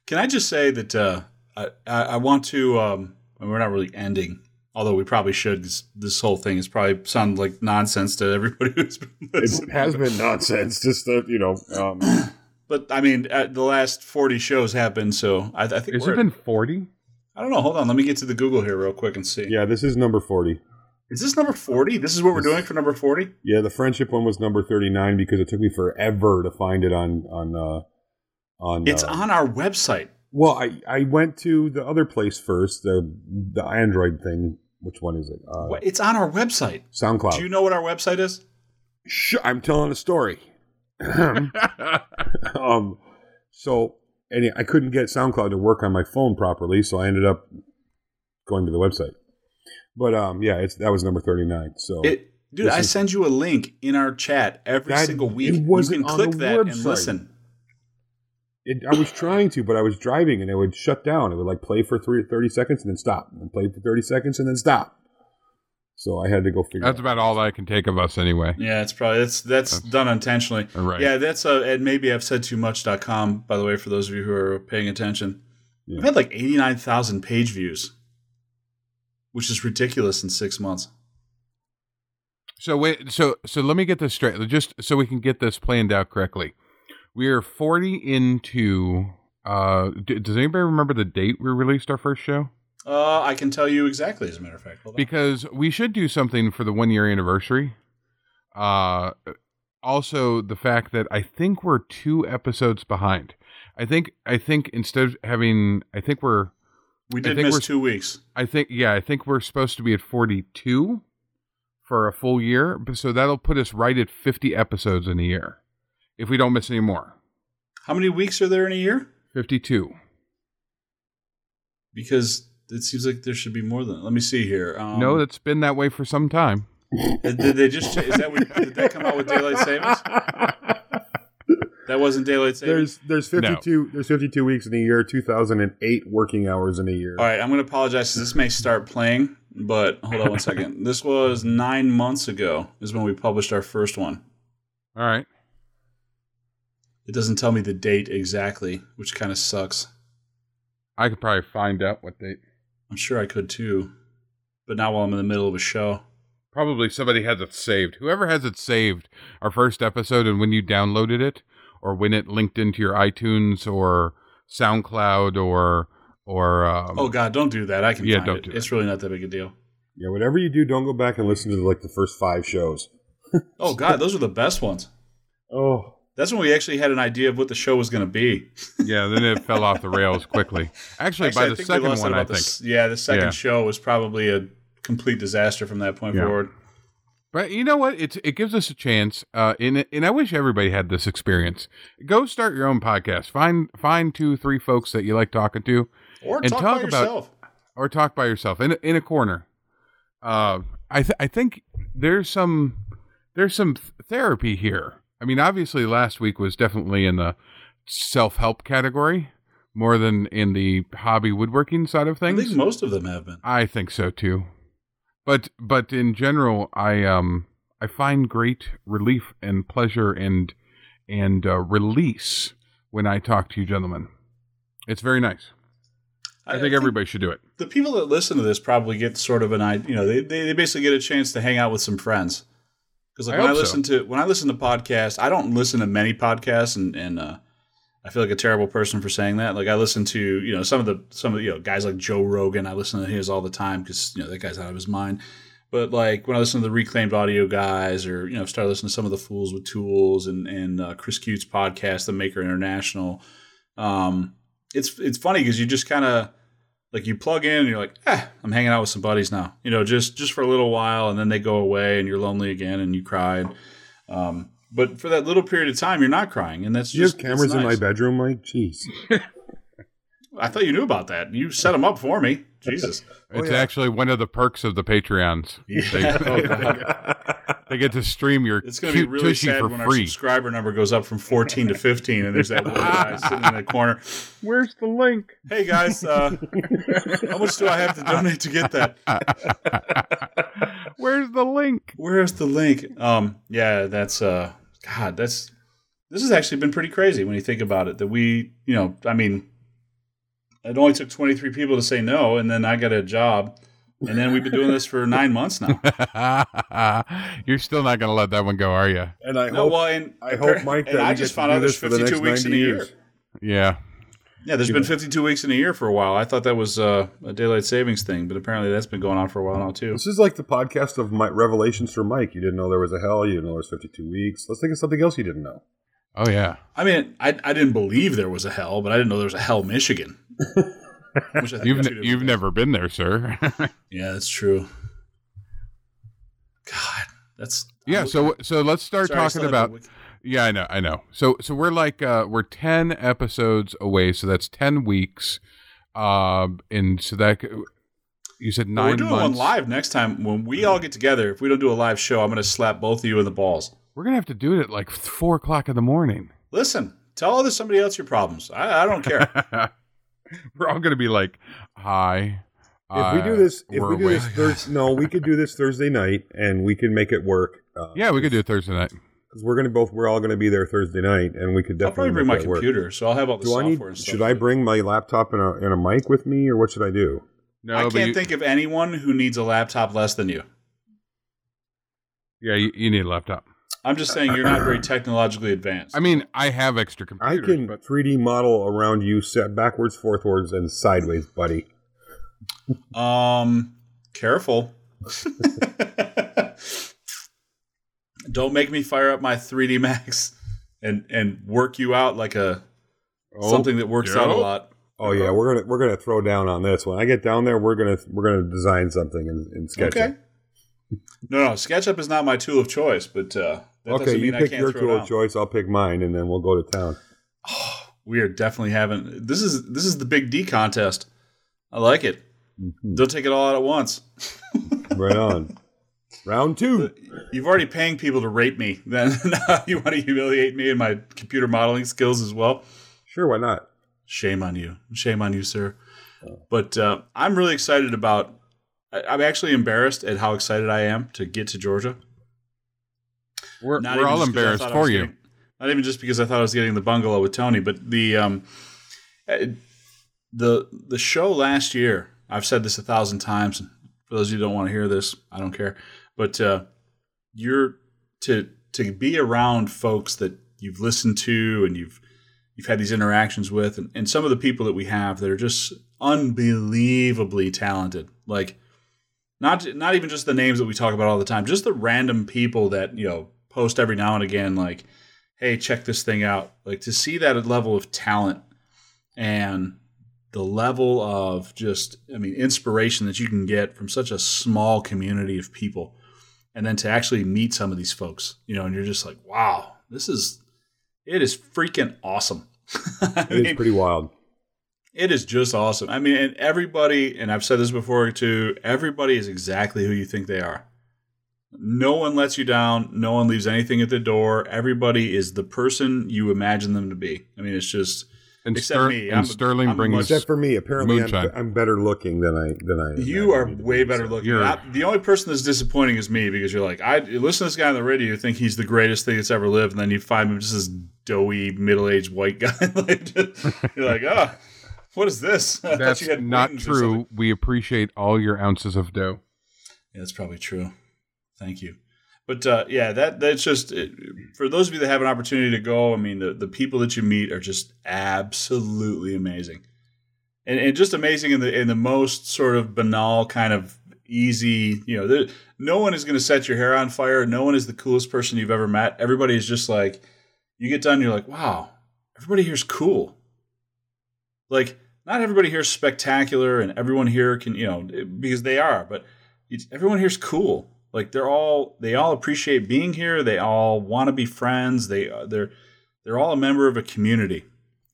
Can I just say that uh, I, I, I want to. Um, we're not really ending, although we probably should. 'cause this whole thing has probably sounded like nonsense to everybody who's been listening. It has been nonsense. Just that you know. Um, But I mean, uh, the last forty shows have been so. I, I think Has it been forty? I don't know. Hold on. Let me get to the Google here real quick and see. yeah, this is number forty. Is this number forty? This is what we're doing for number forty. Yeah, the friendship one was number thirty nine because it took me forever to find it on on uh, on. It's uh, on our website. Well, I I went to the other place first, the the Android thing. Which one is it? Uh, It's on our website. SoundCloud. Do you know what our website is? Sh- I'm telling a story. um, so and I couldn't get SoundCloud to work on my phone properly, so I ended up going to the website. But um, yeah, it's that was number thirty nine. So It, dude, I is- send you a link in our chat every That- single week. it wasn't you can click that and listen. It, I was trying to, but I was driving and it would shut down. It would like play for three, 30 seconds and then stop, and then play for thirty seconds and then stop. So I had to go figure. That's out. about all I can take of us anyway. Yeah, it's probably that's that's done intentionally. Right. Yeah, that's uh, at maybe I've said too much.com, by the way, for those of you who are paying attention. Yeah. We've had like 89,000 page views, which is ridiculous in six months. So wait, so so let me get this straight, just so we can get this planned out correctly. We are forty into. Uh, d- does anybody remember the date we released our first show? Uh, I can tell you exactly, as a matter of fact. Hold on. Because we should do something for the one year anniversary. Uh, also the fact that I think we're two episodes behind. I think I think instead of having, I think we're we did miss we're, two weeks. I think yeah, I think we're supposed to be at 42 for a full year, so that'll put us right at 50 episodes in a year if we don't miss any more. How many weeks are there in a year? 52. Because it seems like there should be more than. Let me see here. Um, no, that's been that way for some time. did did they just? Is that what, did that come out with daylight savings? That wasn't daylight savings. There's there's 52 there's 52 weeks in a year, 2008 working hours in a year. All right, I'm going to apologize because this may start playing, but hold on one second. This was nine months ago. Is when we published our first one. All right. It doesn't tell me the date exactly, which kind of sucks. I could probably find out what date. I'm sure I could too, but not while I'm in the middle of a show. Probably somebody has it saved. Whoever has it saved, our first episode, and when you downloaded it, or when it linked into your iTunes or SoundCloud or or um, Oh God, don't do that. I can Yeah, find don't it. do It's really not that big a deal. Yeah, whatever you do, don't go back and listen to like the first five shows. Oh God, those are the best ones. Oh, That's when we actually had an idea of what the show was going to be. yeah, then it fell off the rails quickly. Actually, Actually, by I the think second one, I about the think. yeah, the second Yeah. show was probably a complete disaster from that point Yeah. forward. But you know what? It's it gives us a chance. Uh, and and I wish everybody had this experience. Go start your own podcast. Find find two three folks that you like talking to, Or And talk, talk by about- yourself. or talk by yourself in a, in a corner. Uh, I th- I think there's some there's some th- therapy here. I mean, obviously, last week was definitely in the self help category more than in the hobby woodworking side of things. I think most of them have been. I think so too. But but in general, I um I find great relief and pleasure and and uh, release when I talk to you gentlemen. It's very nice. I, think everybody should do it. the people that listen to this probably get sort of an idea. You know, they they basically get a chance to hang out with some friends. Because like I when I hope so. listen to when I listen to podcasts, I don't listen to many podcasts, and and uh, I feel like a terrible person for saying that. Like I listen to you know some of the some of the, you know guys like Joe Rogan. I listen to his all the time because you know that guy's out of his mind. But like when I listen to the Reclaimed Audio guys, or you know start listening to some of the Fools with Tools and and uh, Chris Cute's podcast, The Maker International. Um, it's it's funny because you just kind of like you plug in and you're like, eh, I'm hanging out with some buddies now, you know, just just for a little while, and then they go away and you're lonely again and you cried. Um, but for that little period of time, you're not crying, and that's you just have cameras it's in my bedroom, Mike? Jeez. I thought you knew about that. You set them up for me. Jesus. It's yeah. actually one of the perks of the Patreons. Yeah. They, they get to stream your It's going to be really tushy sad for when our subscriber number goes up from 14 to 15, and there's that little guy sitting in the corner. Where's the link? Hey guys, uh, how much do I have to donate to get that? Where's the link? Where's the link? Um, yeah, that's uh, God, that's this has actually been pretty crazy when you think about it. That we, you know, I mean, it only took 23 people to say no, and then I got a job. And then we've been doing this for nine months now. You're still not going to let that one go, are you? And I No, hope well, and I hope Mike and I just found out there's this for the 52 weeks in a year. years. Yeah. Yeah, there's been 52 weeks in a year for a while. I thought that was uh, a daylight savings thing, but apparently that's been going on for a while now too. This is like the podcast of my revelations for Mike. You didn't know there was a hell. You didn't know there was 52 weeks. Let's think of something else you didn't know. Oh, yeah. I mean, I, I didn't believe there was a hell, but I didn't know there was a hell, Michigan. Which I think You've, ne- you've never been there, sir. Yeah, that's true. God, that's yeah. So so let's start Sorry, talking about Yeah, I know, I know. So so we're like uh we're 10 episodes away, so that's 10 weeks. Um and so that you said 9 Well, we're doing months. one live next time when we all get together. If we don't do a live show, I'm going to slap both of you in the balls. We're going to have to do it at like 4 o'clock in the morning. Listen, tell other somebody else your problems. I, I don't care. we're all going to be like, "Hi." If we do uh, this, if we're do this. Thursday, no, we could do this Thursday night, and we can make it work. Uh, Yeah, we could do it Thursday night. because we're gonna both we're all gonna be there Thursday night, and we could I'll definitely probably bring my that work. computer, so I'll have all the Do I software need? and stuff. Should I bring my laptop and a, and a mic with me, or what should I do? No, I can't you, think of anyone who needs a laptop less than you. Yeah, you, you need a laptop. I'm just saying you're not very technologically advanced. I mean, I have extra I can but 3D model around you, set backwards, forwards, and sideways, buddy. Um, careful. Don't make me fire up my 3D Max and and work you out like a Oh, something that works out a lot. Oh yeah, we're gonna we're gonna throw down on this. When I get down there, we're gonna we're gonna design something in, in SketchUp. Okay. No, no, SketchUp is not my tool of choice, but uh, that Okay, you pick your tool choice. I'll pick mine, and then we'll go to town. We are definitely having this is this is the big D contest. I like it. Mhm. Don't take it all out at once. Right on. Round two. You've already paying people to rape me. Then now you want to humiliate me and my computer modeling skills as well. Sure, why not? Shame on you. Shame on you, sir. But uh, I'm really excited about. I'm actually embarrassed at how excited I am to get to Georgia. We're, Not we're all just 'cause I embarrassed for you. getting- not even just because I thought I was getting the bungalow with Tony, but the um, uh, the the show last year. I've said this a thousand times. and For those of you who don't want to hear this, I don't care. But uh, you're to to be around folks that you've listened to and you've you've had these interactions with, and, and some of the people that we have that are just unbelievably talented. Like not not even just the names that we talk about all the time, just the random people that you know post every now and again, like, "Hey, check this thing out." Like to see that level of talent and the level of just, I mean, inspiration that you can get from such a small community of people, and then to actually meet some of these folks, you know, and you're just like, "Wow, this is it is freaking awesome." I It is mean, pretty wild. it is just awesome. I mean, and everybody, and I've said this before too, everybody is exactly who you think they are. No one lets you down. No one leaves anything at the door. Everybody is the person you imagine them to be. I mean, it's just And, Except Ster- me, and I'm- Sterling I'm brings Except for me, apparently I'm, I'm better looking than I than I. you are imagined me to way better so. looking. I- the only person that's disappointing is me because you're like, I you listen to this guy on the radio, you think he's the greatest thing that's ever lived, and then you find him just this doughy middle aged white guy. Like, you're like, oh, what is this? That's you had not wings or something." true. We appreciate all your ounces of dough. Yeah, that's probably true. Thank you. But uh, yeah, that that's just it, for those of you that have an opportunity to go. I mean, the, the people that you meet are just absolutely amazing, and, and just amazing in the in the most sort of banal kind of easy. You know, no one is going to set your hair on fire. No one is the coolest person you've ever met. Everybody is just like, you get done, you're like, wow, everybody here's cool. Like, not everybody here's spectacular, and everyone here can, you know, because they are, but everyone here's cool. Like they're all they all appreciate being here. They all want to be friends. They they're they're all a member of a community,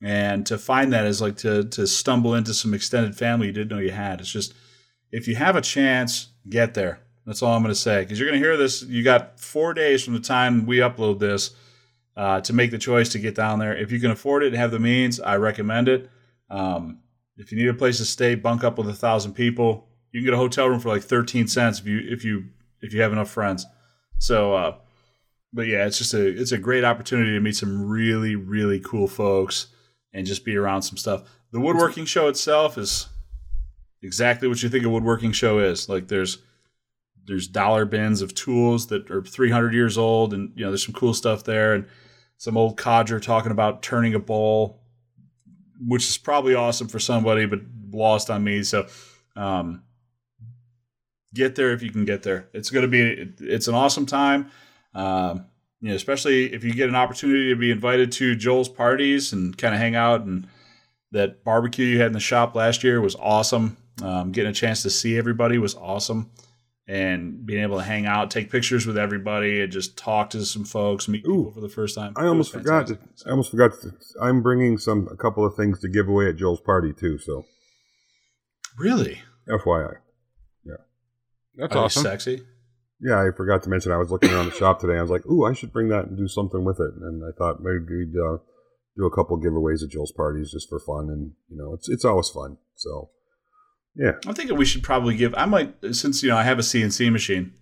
and to find that is like to to stumble into some extended family you didn't know you had. It's just if you have a chance, get there. That's all I'm going to say because you're going to hear this. You got four days from the time we upload this uh, to make the choice to get down there. If you can afford it and have the means, I recommend it. Um, if you need a place to stay, bunk up with a thousand people. You can get a hotel room for like 13 cents if you if you if you have enough friends. So, uh, but yeah, it's just a it's a great opportunity to meet some really really cool folks and just be around some stuff. The woodworking show itself is exactly what you think a woodworking show is. Like there's there's dollar bins of tools that are 300 years old, and you know there's some cool stuff there, and some old codger talking about turning a bowl, which is probably awesome for somebody, but lost on me. So. Um, get there if you can get there. It's going to be it's an awesome time. Um, you know, especially if you get an opportunity to be invited to Joel's parties and kind of hang out and that barbecue you had in the shop last year was awesome. Um, getting a chance to see everybody was awesome, and being able to hang out, take pictures with everybody, and just talk to some folks, meet Ooh, people for the first time. I almost forgot. To, I almost forgot. To, I'm bringing some a couple of things to give away at Joel's party too. So, really, FYI. That's Are awesome. sexy. Yeah, I forgot to mention. I was looking around the shop today. I was like, "Ooh, I should bring that and do something with it." And I thought maybe we'd uh, do a couple giveaways at Joel's parties just for fun, and you know, it's it's always fun. So, yeah, I'm thinking we should probably give. I might since you know I have a CNC machine,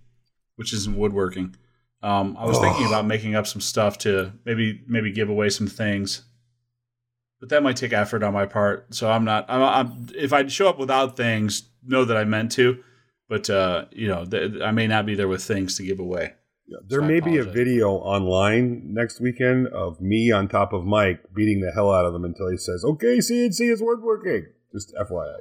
which isn't woodworking. Um, I was oh. thinking about making up some stuff to maybe maybe give away some things, but that might take effort on my part. So I'm not. I'm, I'm if I show up without things, know that I meant to but uh, you know, th- I may not be there with things to give away. Yeah, there so may be a video online next weekend of me on top of Mike beating the hell out of him until he says, "Okay, CNC is woodworking." Just FYI.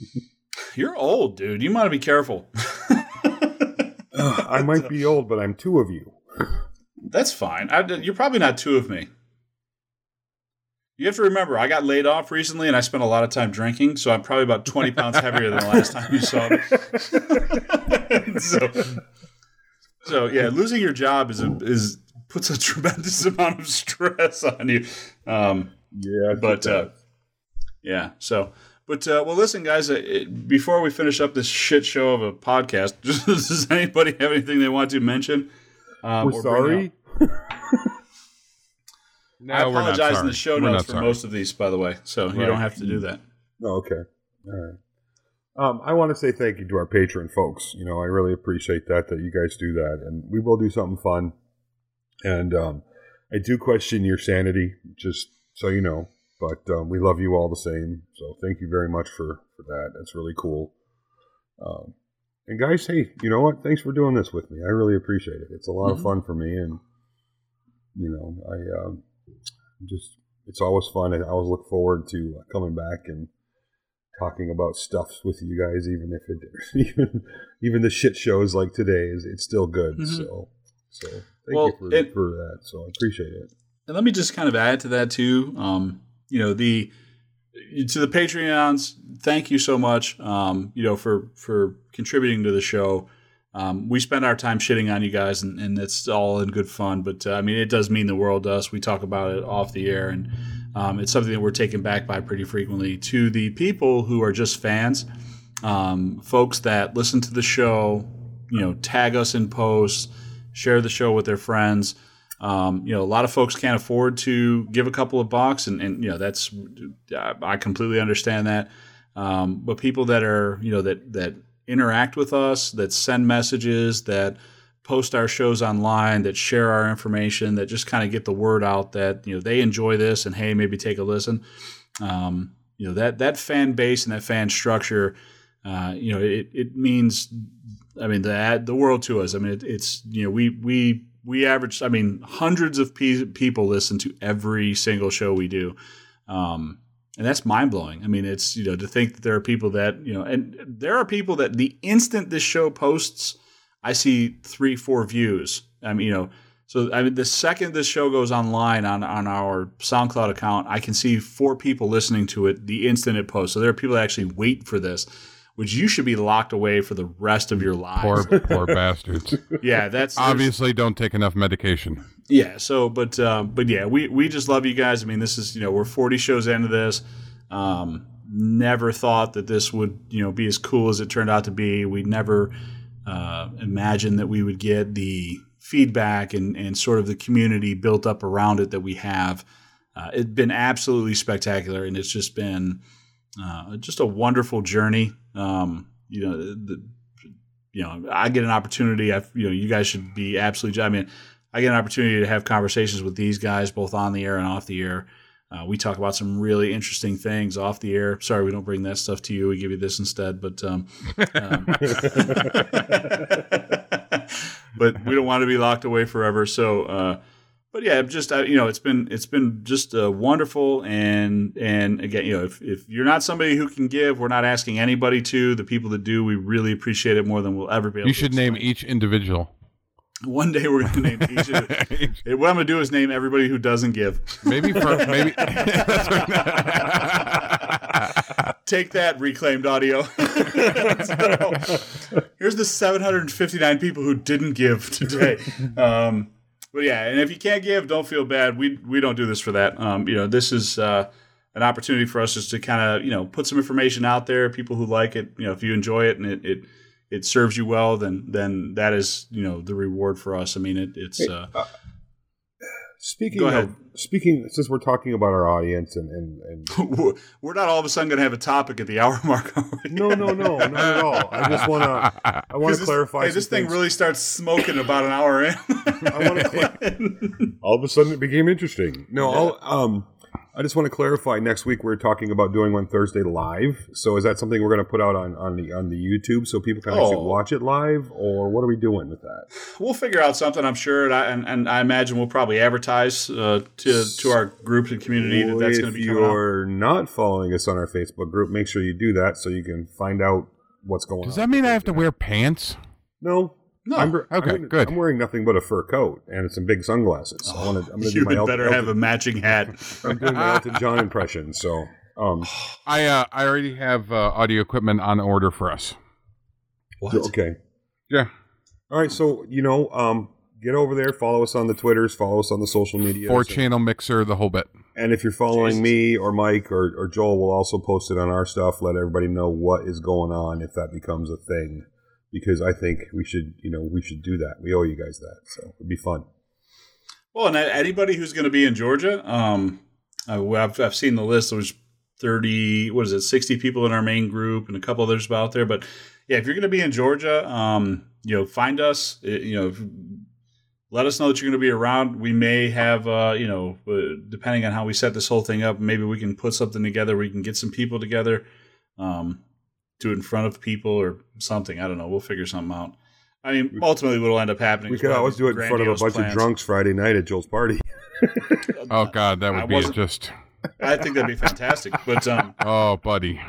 You're old, dude. You might be careful. uh, I might be old, but I'm two of you. That's fine. I, you're probably not two of me. You have to remember, I got laid off recently, and I spent a lot of time drinking, so I'm probably about 20 pounds heavier than the last time you saw me. so, so, yeah, losing your job is a, is puts a tremendous amount of stress on you. Um, yeah, but uh, yeah, so. But uh, well, listen, guys. Uh, it, before we finish up this shit show of a podcast, does anybody have anything they want to mention? Um, We're sorry. No, I apologize in the show notes for sorry. most of these, by the way, so right. you don't have to do that. Oh, okay. All right. Um, I want to say thank you to our patron folks. You know, I really appreciate that that you guys do that, and we will do something fun. And um, I do question your sanity, just so you know. But um, we love you all the same. So thank you very much for for that. That's really cool. Um, and guys, hey, you know what? Thanks for doing this with me. I really appreciate it. It's a lot mm-hmm. of fun for me, and you know, I um, just it's always fun. I always look forward to uh, coming back and talking about stuff with you guys, even if it even even the shit shows like today is it's still good. Mm-hmm. So so thank well, you for, it, for that. So I appreciate it. And let me just kind of add to that too. Um, you know the to the Patreons, thank you so much. Um, you know for for contributing to the show. Um, we spend our time shitting on you guys, and, and it's all in good fun. But uh, I mean, it does mean the world to us. We talk about it off the air, and um, it's something that we're taken back by pretty frequently. To the people who are just fans, um, folks that listen to the show, you know, tag us in posts, share the show with their friends. Um, you know, a lot of folks can't afford to give a couple of bucks, and, and you know that's I completely understand that. Um, but people that are you know that that interact with us, that send messages, that post our shows online, that share our information, that just kind of get the word out that you know they enjoy this and hey, maybe take a listen. Um, you know that that fan base and that fan structure, uh, you know, it, it means, I mean, the the world to us. I mean, it, it's you know we we we average, I mean, hundreds of pe- people listen to every single show we do. Um, and that's mind blowing. I mean, it's you know to think that there are people that you know, and there are people that the instant this show posts, I see three, four views. I mean, you know, so I mean, the second this show goes online on on our SoundCloud account, I can see four people listening to it the instant it posts. So there are people that actually wait for this, which you should be locked away for the rest of your lives. Poor, poor bastards. Yeah, that's obviously don't take enough medication. Yeah. So, but uh, but yeah, we we just love you guys. I mean, this is you know we're 40 shows into this. Um, never thought that this would you know be as cool as it turned out to be. We never uh, imagined that we would get the feedback and and sort of the community built up around it that we have. Uh, it's been absolutely spectacular, and it's just been uh, just a wonderful journey. Um, you know, the, you know, I get an opportunity. I, you know, you guys should be absolutely. I mean, I get an opportunity to have conversations with these guys both on the air and off the air. Uh, we talk about some really interesting things off the air. Sorry, we don't bring that stuff to you. We give you this instead, but um, um, but we don't want to be locked away forever. So, uh, but yeah, just uh, you know, it's been it's been just uh, wonderful, and and again, you know, if if you're not somebody who can give, we're not asking anybody to. The people that do, we really appreciate it more than we'll ever be. able to. You should name each individual. One day we're going to name each. Of what I'm going to do is name everybody who doesn't give. Maybe for maybe. Take that, reclaimed audio. So, here's the 759 people who didn't give today. Um, but yeah, and if you can't give, don't feel bad. We we don't do this for that. Um, you know, this is uh, an opportunity for us just to kind of you know put some information out there. People who like it, you know, if you enjoy it and it. it it serves you well, then then that is you know the reward for us. I mean, it, it's uh, Speaking Go of speaking, since we're talking about our audience and and, and we're not all of a sudden going to have a topic at the hour mark. no, no, no, not at all. I just want to I want to this- clarify. Hey, this thing things. really starts smoking about an hour in. I want to. all of a sudden, it became interesting. No, I'll, um, I just want to clarify. Next week, we're talking about doing one Thursday live. So, is that something we're going to put out on on the on the YouTube so people can actually Oh. watch it live, or what are we doing with that? we'll figure out something, I'm sure, and I, and, and I imagine we'll probably advertise uh, to to our groups and community that that's going to be coming out. you're not following us on our Facebook group, make sure you do that so you can find out what's going Does on. Does that mean I have to wear pants? No. No. I'm, Okay, I'm, good. I'm wearing nothing but a fur coat and some big sunglasses. I want to. I'm going to do You my had Elton, better have a matching hat. I'm doing my Elton John impression. So, um, I uh, I already have uh, audio equipment on order for us. What? okay. Yeah. All right, so you know, um, get over there, follow us on the Twitters, follow us on the social media. Four channel mixer, the whole bit. And if you're following Jesus. me or Mike or, or Joel, we'll also post it on our stuff. Let everybody know what is going on if that becomes a thing, because I think we should, you know, we should do that. We owe you guys that, so it'd be fun. Well, and anybody who's going to be in Georgia, um, I've, I've seen the list. There's 30, what is it, 60 people in our main group and a couple others out there. But yeah, if you're going to be in Georgia, um, you know, find us, uh, you know, let us know that you're going to be around. We may have, uh, you know, uh, depending on how we set this whole thing up, maybe we can put something together. We can get some people together, um, do it in front of people or something. I don't know. We'll figure something out. I mean, ultimately, what'll end up happening. We could always do it in front of a bunch plans. of drunks Friday night at Joel's party. Oh God, that I would be just. I think that'd be fantastic. But um, Oh, buddy,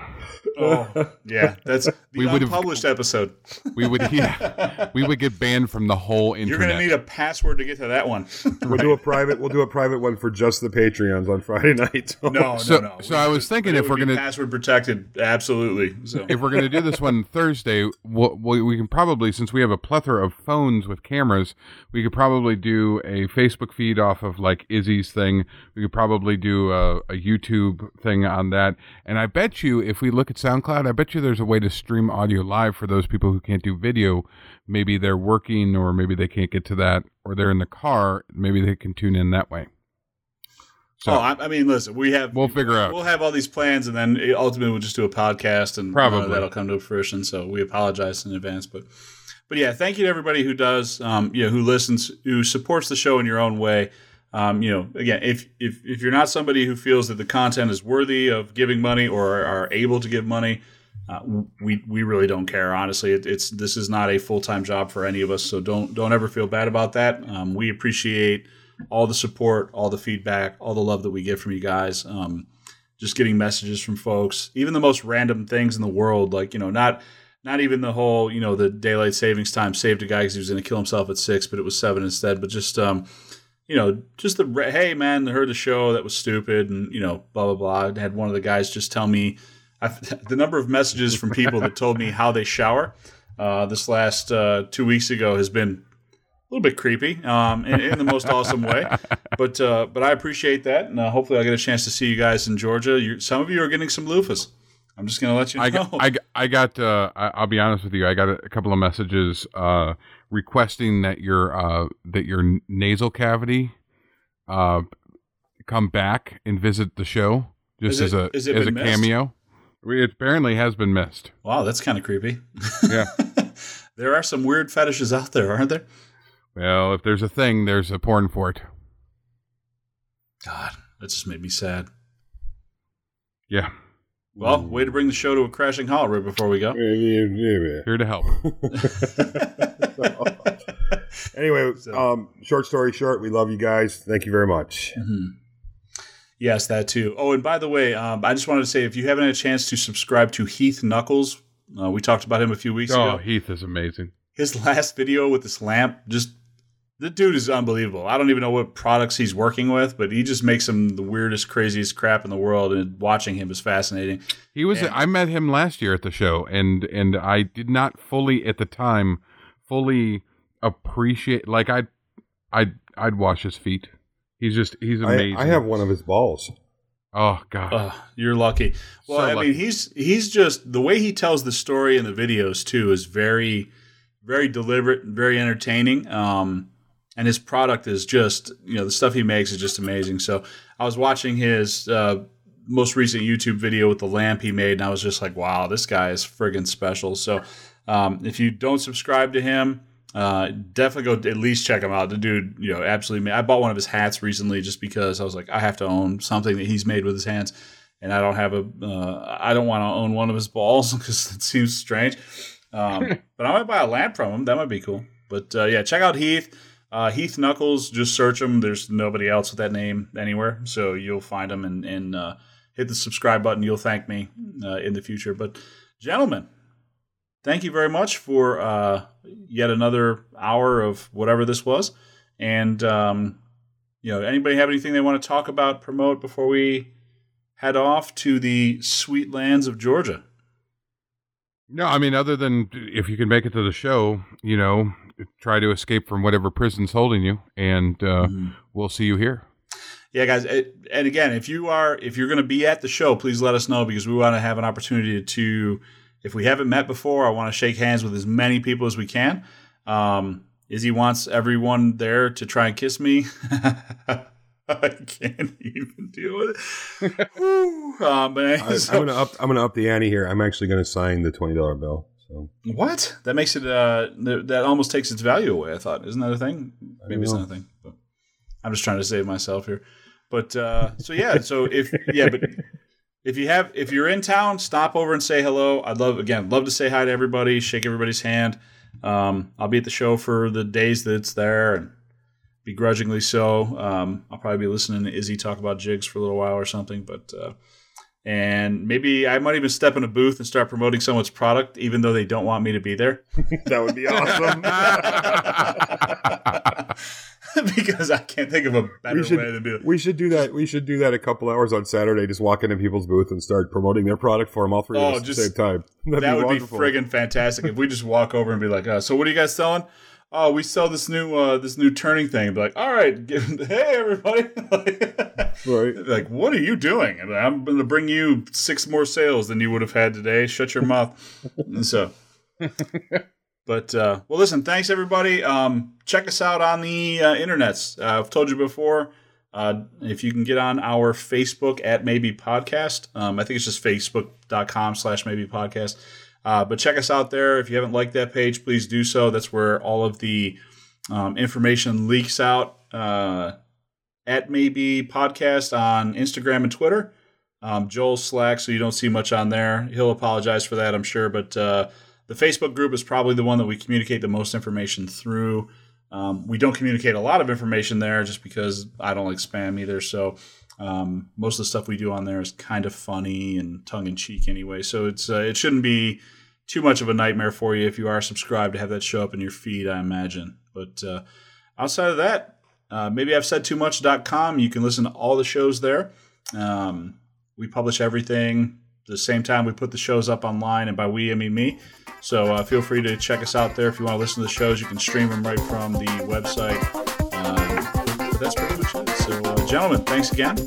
oh yeah, that's the We would've- unpublished episode. we would yeah, we would get banned from the whole internet. You're gonna need a password to get to that one. We'll do a private. We'll do a private one for just the Patreons on Friday night. No, So- no, no. so I was thinking if we're gonna- password protected, absolutely. So if we're going to do this one Thursday, we'll, we we can probably, since we have a plethora of phones with cameras, we could probably do a Facebook feed off of like Izzy's thing. We could probably do a, a YouTube thing on that. And I bet you, if we look at SoundCloud, I bet you there's a way to stream audio live for those people who can't do video. Maybe they're working, or maybe they can't get to that, or they're in the car. Maybe they can tune in that way. So oh, I, I mean, listen, we have we'll figure out. we'll have all these plans, and then ultimately we'll just do a podcast, and uh, Probably. that'll come to fruition. So we apologize in advance, but but yeah, thank you to everybody who does, um, you know, who listens, who supports the show in your own way. Um, you know, again, if if if you're not somebody who feels that the content is worthy of giving money or are, able to give money, uh, we we really don't care. Honestly, it, it's this is not a full time job for any of us, so don't don't ever feel bad about that. Um, we appreciate all the support, all the feedback, all the love that we get from you guys. Um, just getting messages from folks, even the most random things in the world, like you know, not not even the whole you know the daylight savings time saved a guy because he was going to kill himself at six, but it was seven instead. But just um, you know, just the hey man, I heard the show that was stupid, and you know, blah blah blah. I had one of the guys just tell me I've, the number of messages from people that told me how they shower uh, this last uh, two weeks ago has been a little bit creepy um, in, in the most awesome way. But uh, but I appreciate that, and uh, hopefully I'll get a chance to see you guys in Georgia. you some of you are getting some loofahs. I'm just going to let you know. I got, I, got- I got uh, I'll be honest with you. I got a, a couple of messages uh, requesting that your uh, that your nasal cavity uh, come back and visit the show just as a as a missed? cameo. It apparently has been missed. wow, that's kind of creepy. Yeah. there are some weird fetishes out there, aren't there? Well, if there's a thing, there's a porn for it. God. that just made me sad. Yeah. Well, way to bring the show to a crashing halt right before we go. Here to help. anyway, So- um, short story short, we love you guys. Thank you very much. Mhm. Yes, that too. Oh, and by the way, um, I just wanted to say if you haven't had a chance to subscribe to Heath Knuckles, uh, we talked about him a few weeks Oh, ago. Oh, Heath is amazing. His last video with this lamp, just the dude is unbelievable. I don't even know what products he's working with, but he just makes some the weirdest, craziest crap in the world, and watching him is fascinating. He was. And- I met him last year at the show, and and I did not fully at the time fully appreciate. Like I, I'd I'd wash his feet. He's just he's I, amazing. I have one of his balls. Oh God. Uh, you're lucky. Well, So I lucky. mean, he's he's just the way he tells the story in the videos too is very, very deliberate and very entertaining. Um, and his product is just you know the stuff he makes is just amazing. So I was watching his uh, most recent YouTube video with the lamp he made, and I was just like, wow, this guy is friggin' special. So um, if you don't subscribe to him. Uh, definitely go at least check him out. The dude, you know, absolutely. I bought one of his hats recently just because I was like, I have to own something that he's made with his hands, and I don't have a, uh, I don't want to own one of his balls because it seems strange. Um, but I might buy a lamp from him. That might be cool. But uh, yeah, check out Heath. Uh, Heath Knuckles. Just search him. There's nobody else with that name anywhere, so you'll find him and and uh, hit the subscribe button. You'll thank me uh, in the future. But gentlemen, thank you very much for uh, yet another hour of whatever this was. And um, you know, anybody have anything they want to talk about, promote before we head off to the sweet lands of Georgia? No, I mean, other than if you can make it to the show, you know, try to escape from whatever prison's holding you, and uh, Mhm. we'll see you here. Yeah, guys. It, and again, if you are if you're going to be at the show, please let us know because we want to have an opportunity to. If we haven't met before, I want to shake hands with as many people as we can. Um, Izzy wants everyone there to try and kiss me. I can't even deal with it. Whew. but I, I'm so- gonna up. I'm gonna up the ante here. I'm actually gonna sign the twenty dollar bill. So what? That makes it. Uh, th- that almost takes its value away. I thought, isn't that a thing? Maybe it's not a thing. But I'm just trying to save myself here. But uh, so yeah, so if yeah, but if you have if you're in town, stop over and say hello. I'd love again love to say hi to everybody, shake everybody's hand. Um, I'll be at the show for the days that it's there, and begrudgingly so. Um, I'll probably be listening to Izzy talk about jigs for a little while or something, but. Uh, and maybe I might even step in a booth and start promoting someone's product, even though they don't want me to be there. that would be awesome. because I can't think of a better we should way to do it. we should do that. We should do that a couple hours on Saturday. Just walk into people's booth and start promoting their product for them all three Oh, at the same time. That'd that would wonderful. be friggin' fantastic if we just walk over and be like, uh, "So what are you guys selling?" Oh, we sell this new uh, this new turning thing. And be like, "All right, give, hey everybody!" right. like, what are you doing? And I'm going to bring you six more sales than you would have had today. Shut your mouth. and so, but uh, well, listen. Thanks everybody. Um, check us out on the uh, internets. Uh, I've told you before. Uh, if you can get on our Facebook at Maybe Podcast, um, I think it's just facebook.com slash Maybe Podcast. Uh, but check us out there. If you haven't liked that page, please do so. That's where all of the um, information leaks out. Uh, at maybe podcast on Instagram and Twitter. Um, Joel Slack, so you don't see much on there. He'll apologize for that, I'm sure. But uh, the Facebook group is probably the one that we communicate the most information through. Um, we don't communicate a lot of information there just because I don't like spam either. So um, most of the stuff we do on there is kind of funny and tongue in cheek anyway. So it's uh, it shouldn't be too much of a nightmare for you if you are subscribed to have that show up in your feed, I imagine. But uh, outside of that, uh, maybe I've said too much.com. You can listen to all the shows there. Um, we publish everything the same time we put the shows up online, and by we, I mean me. So uh, feel free to check us out there. If you want to listen to the shows, you can stream them right from the website. That's pretty much it. So, uh, gentlemen, thanks again.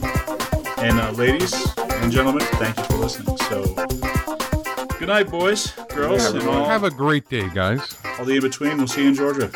And uh, ladies and gentlemen, thank you for listening. So, good night, boys, girls, and all, Have a great day, guys. all the in between. We'll see you in Georgia.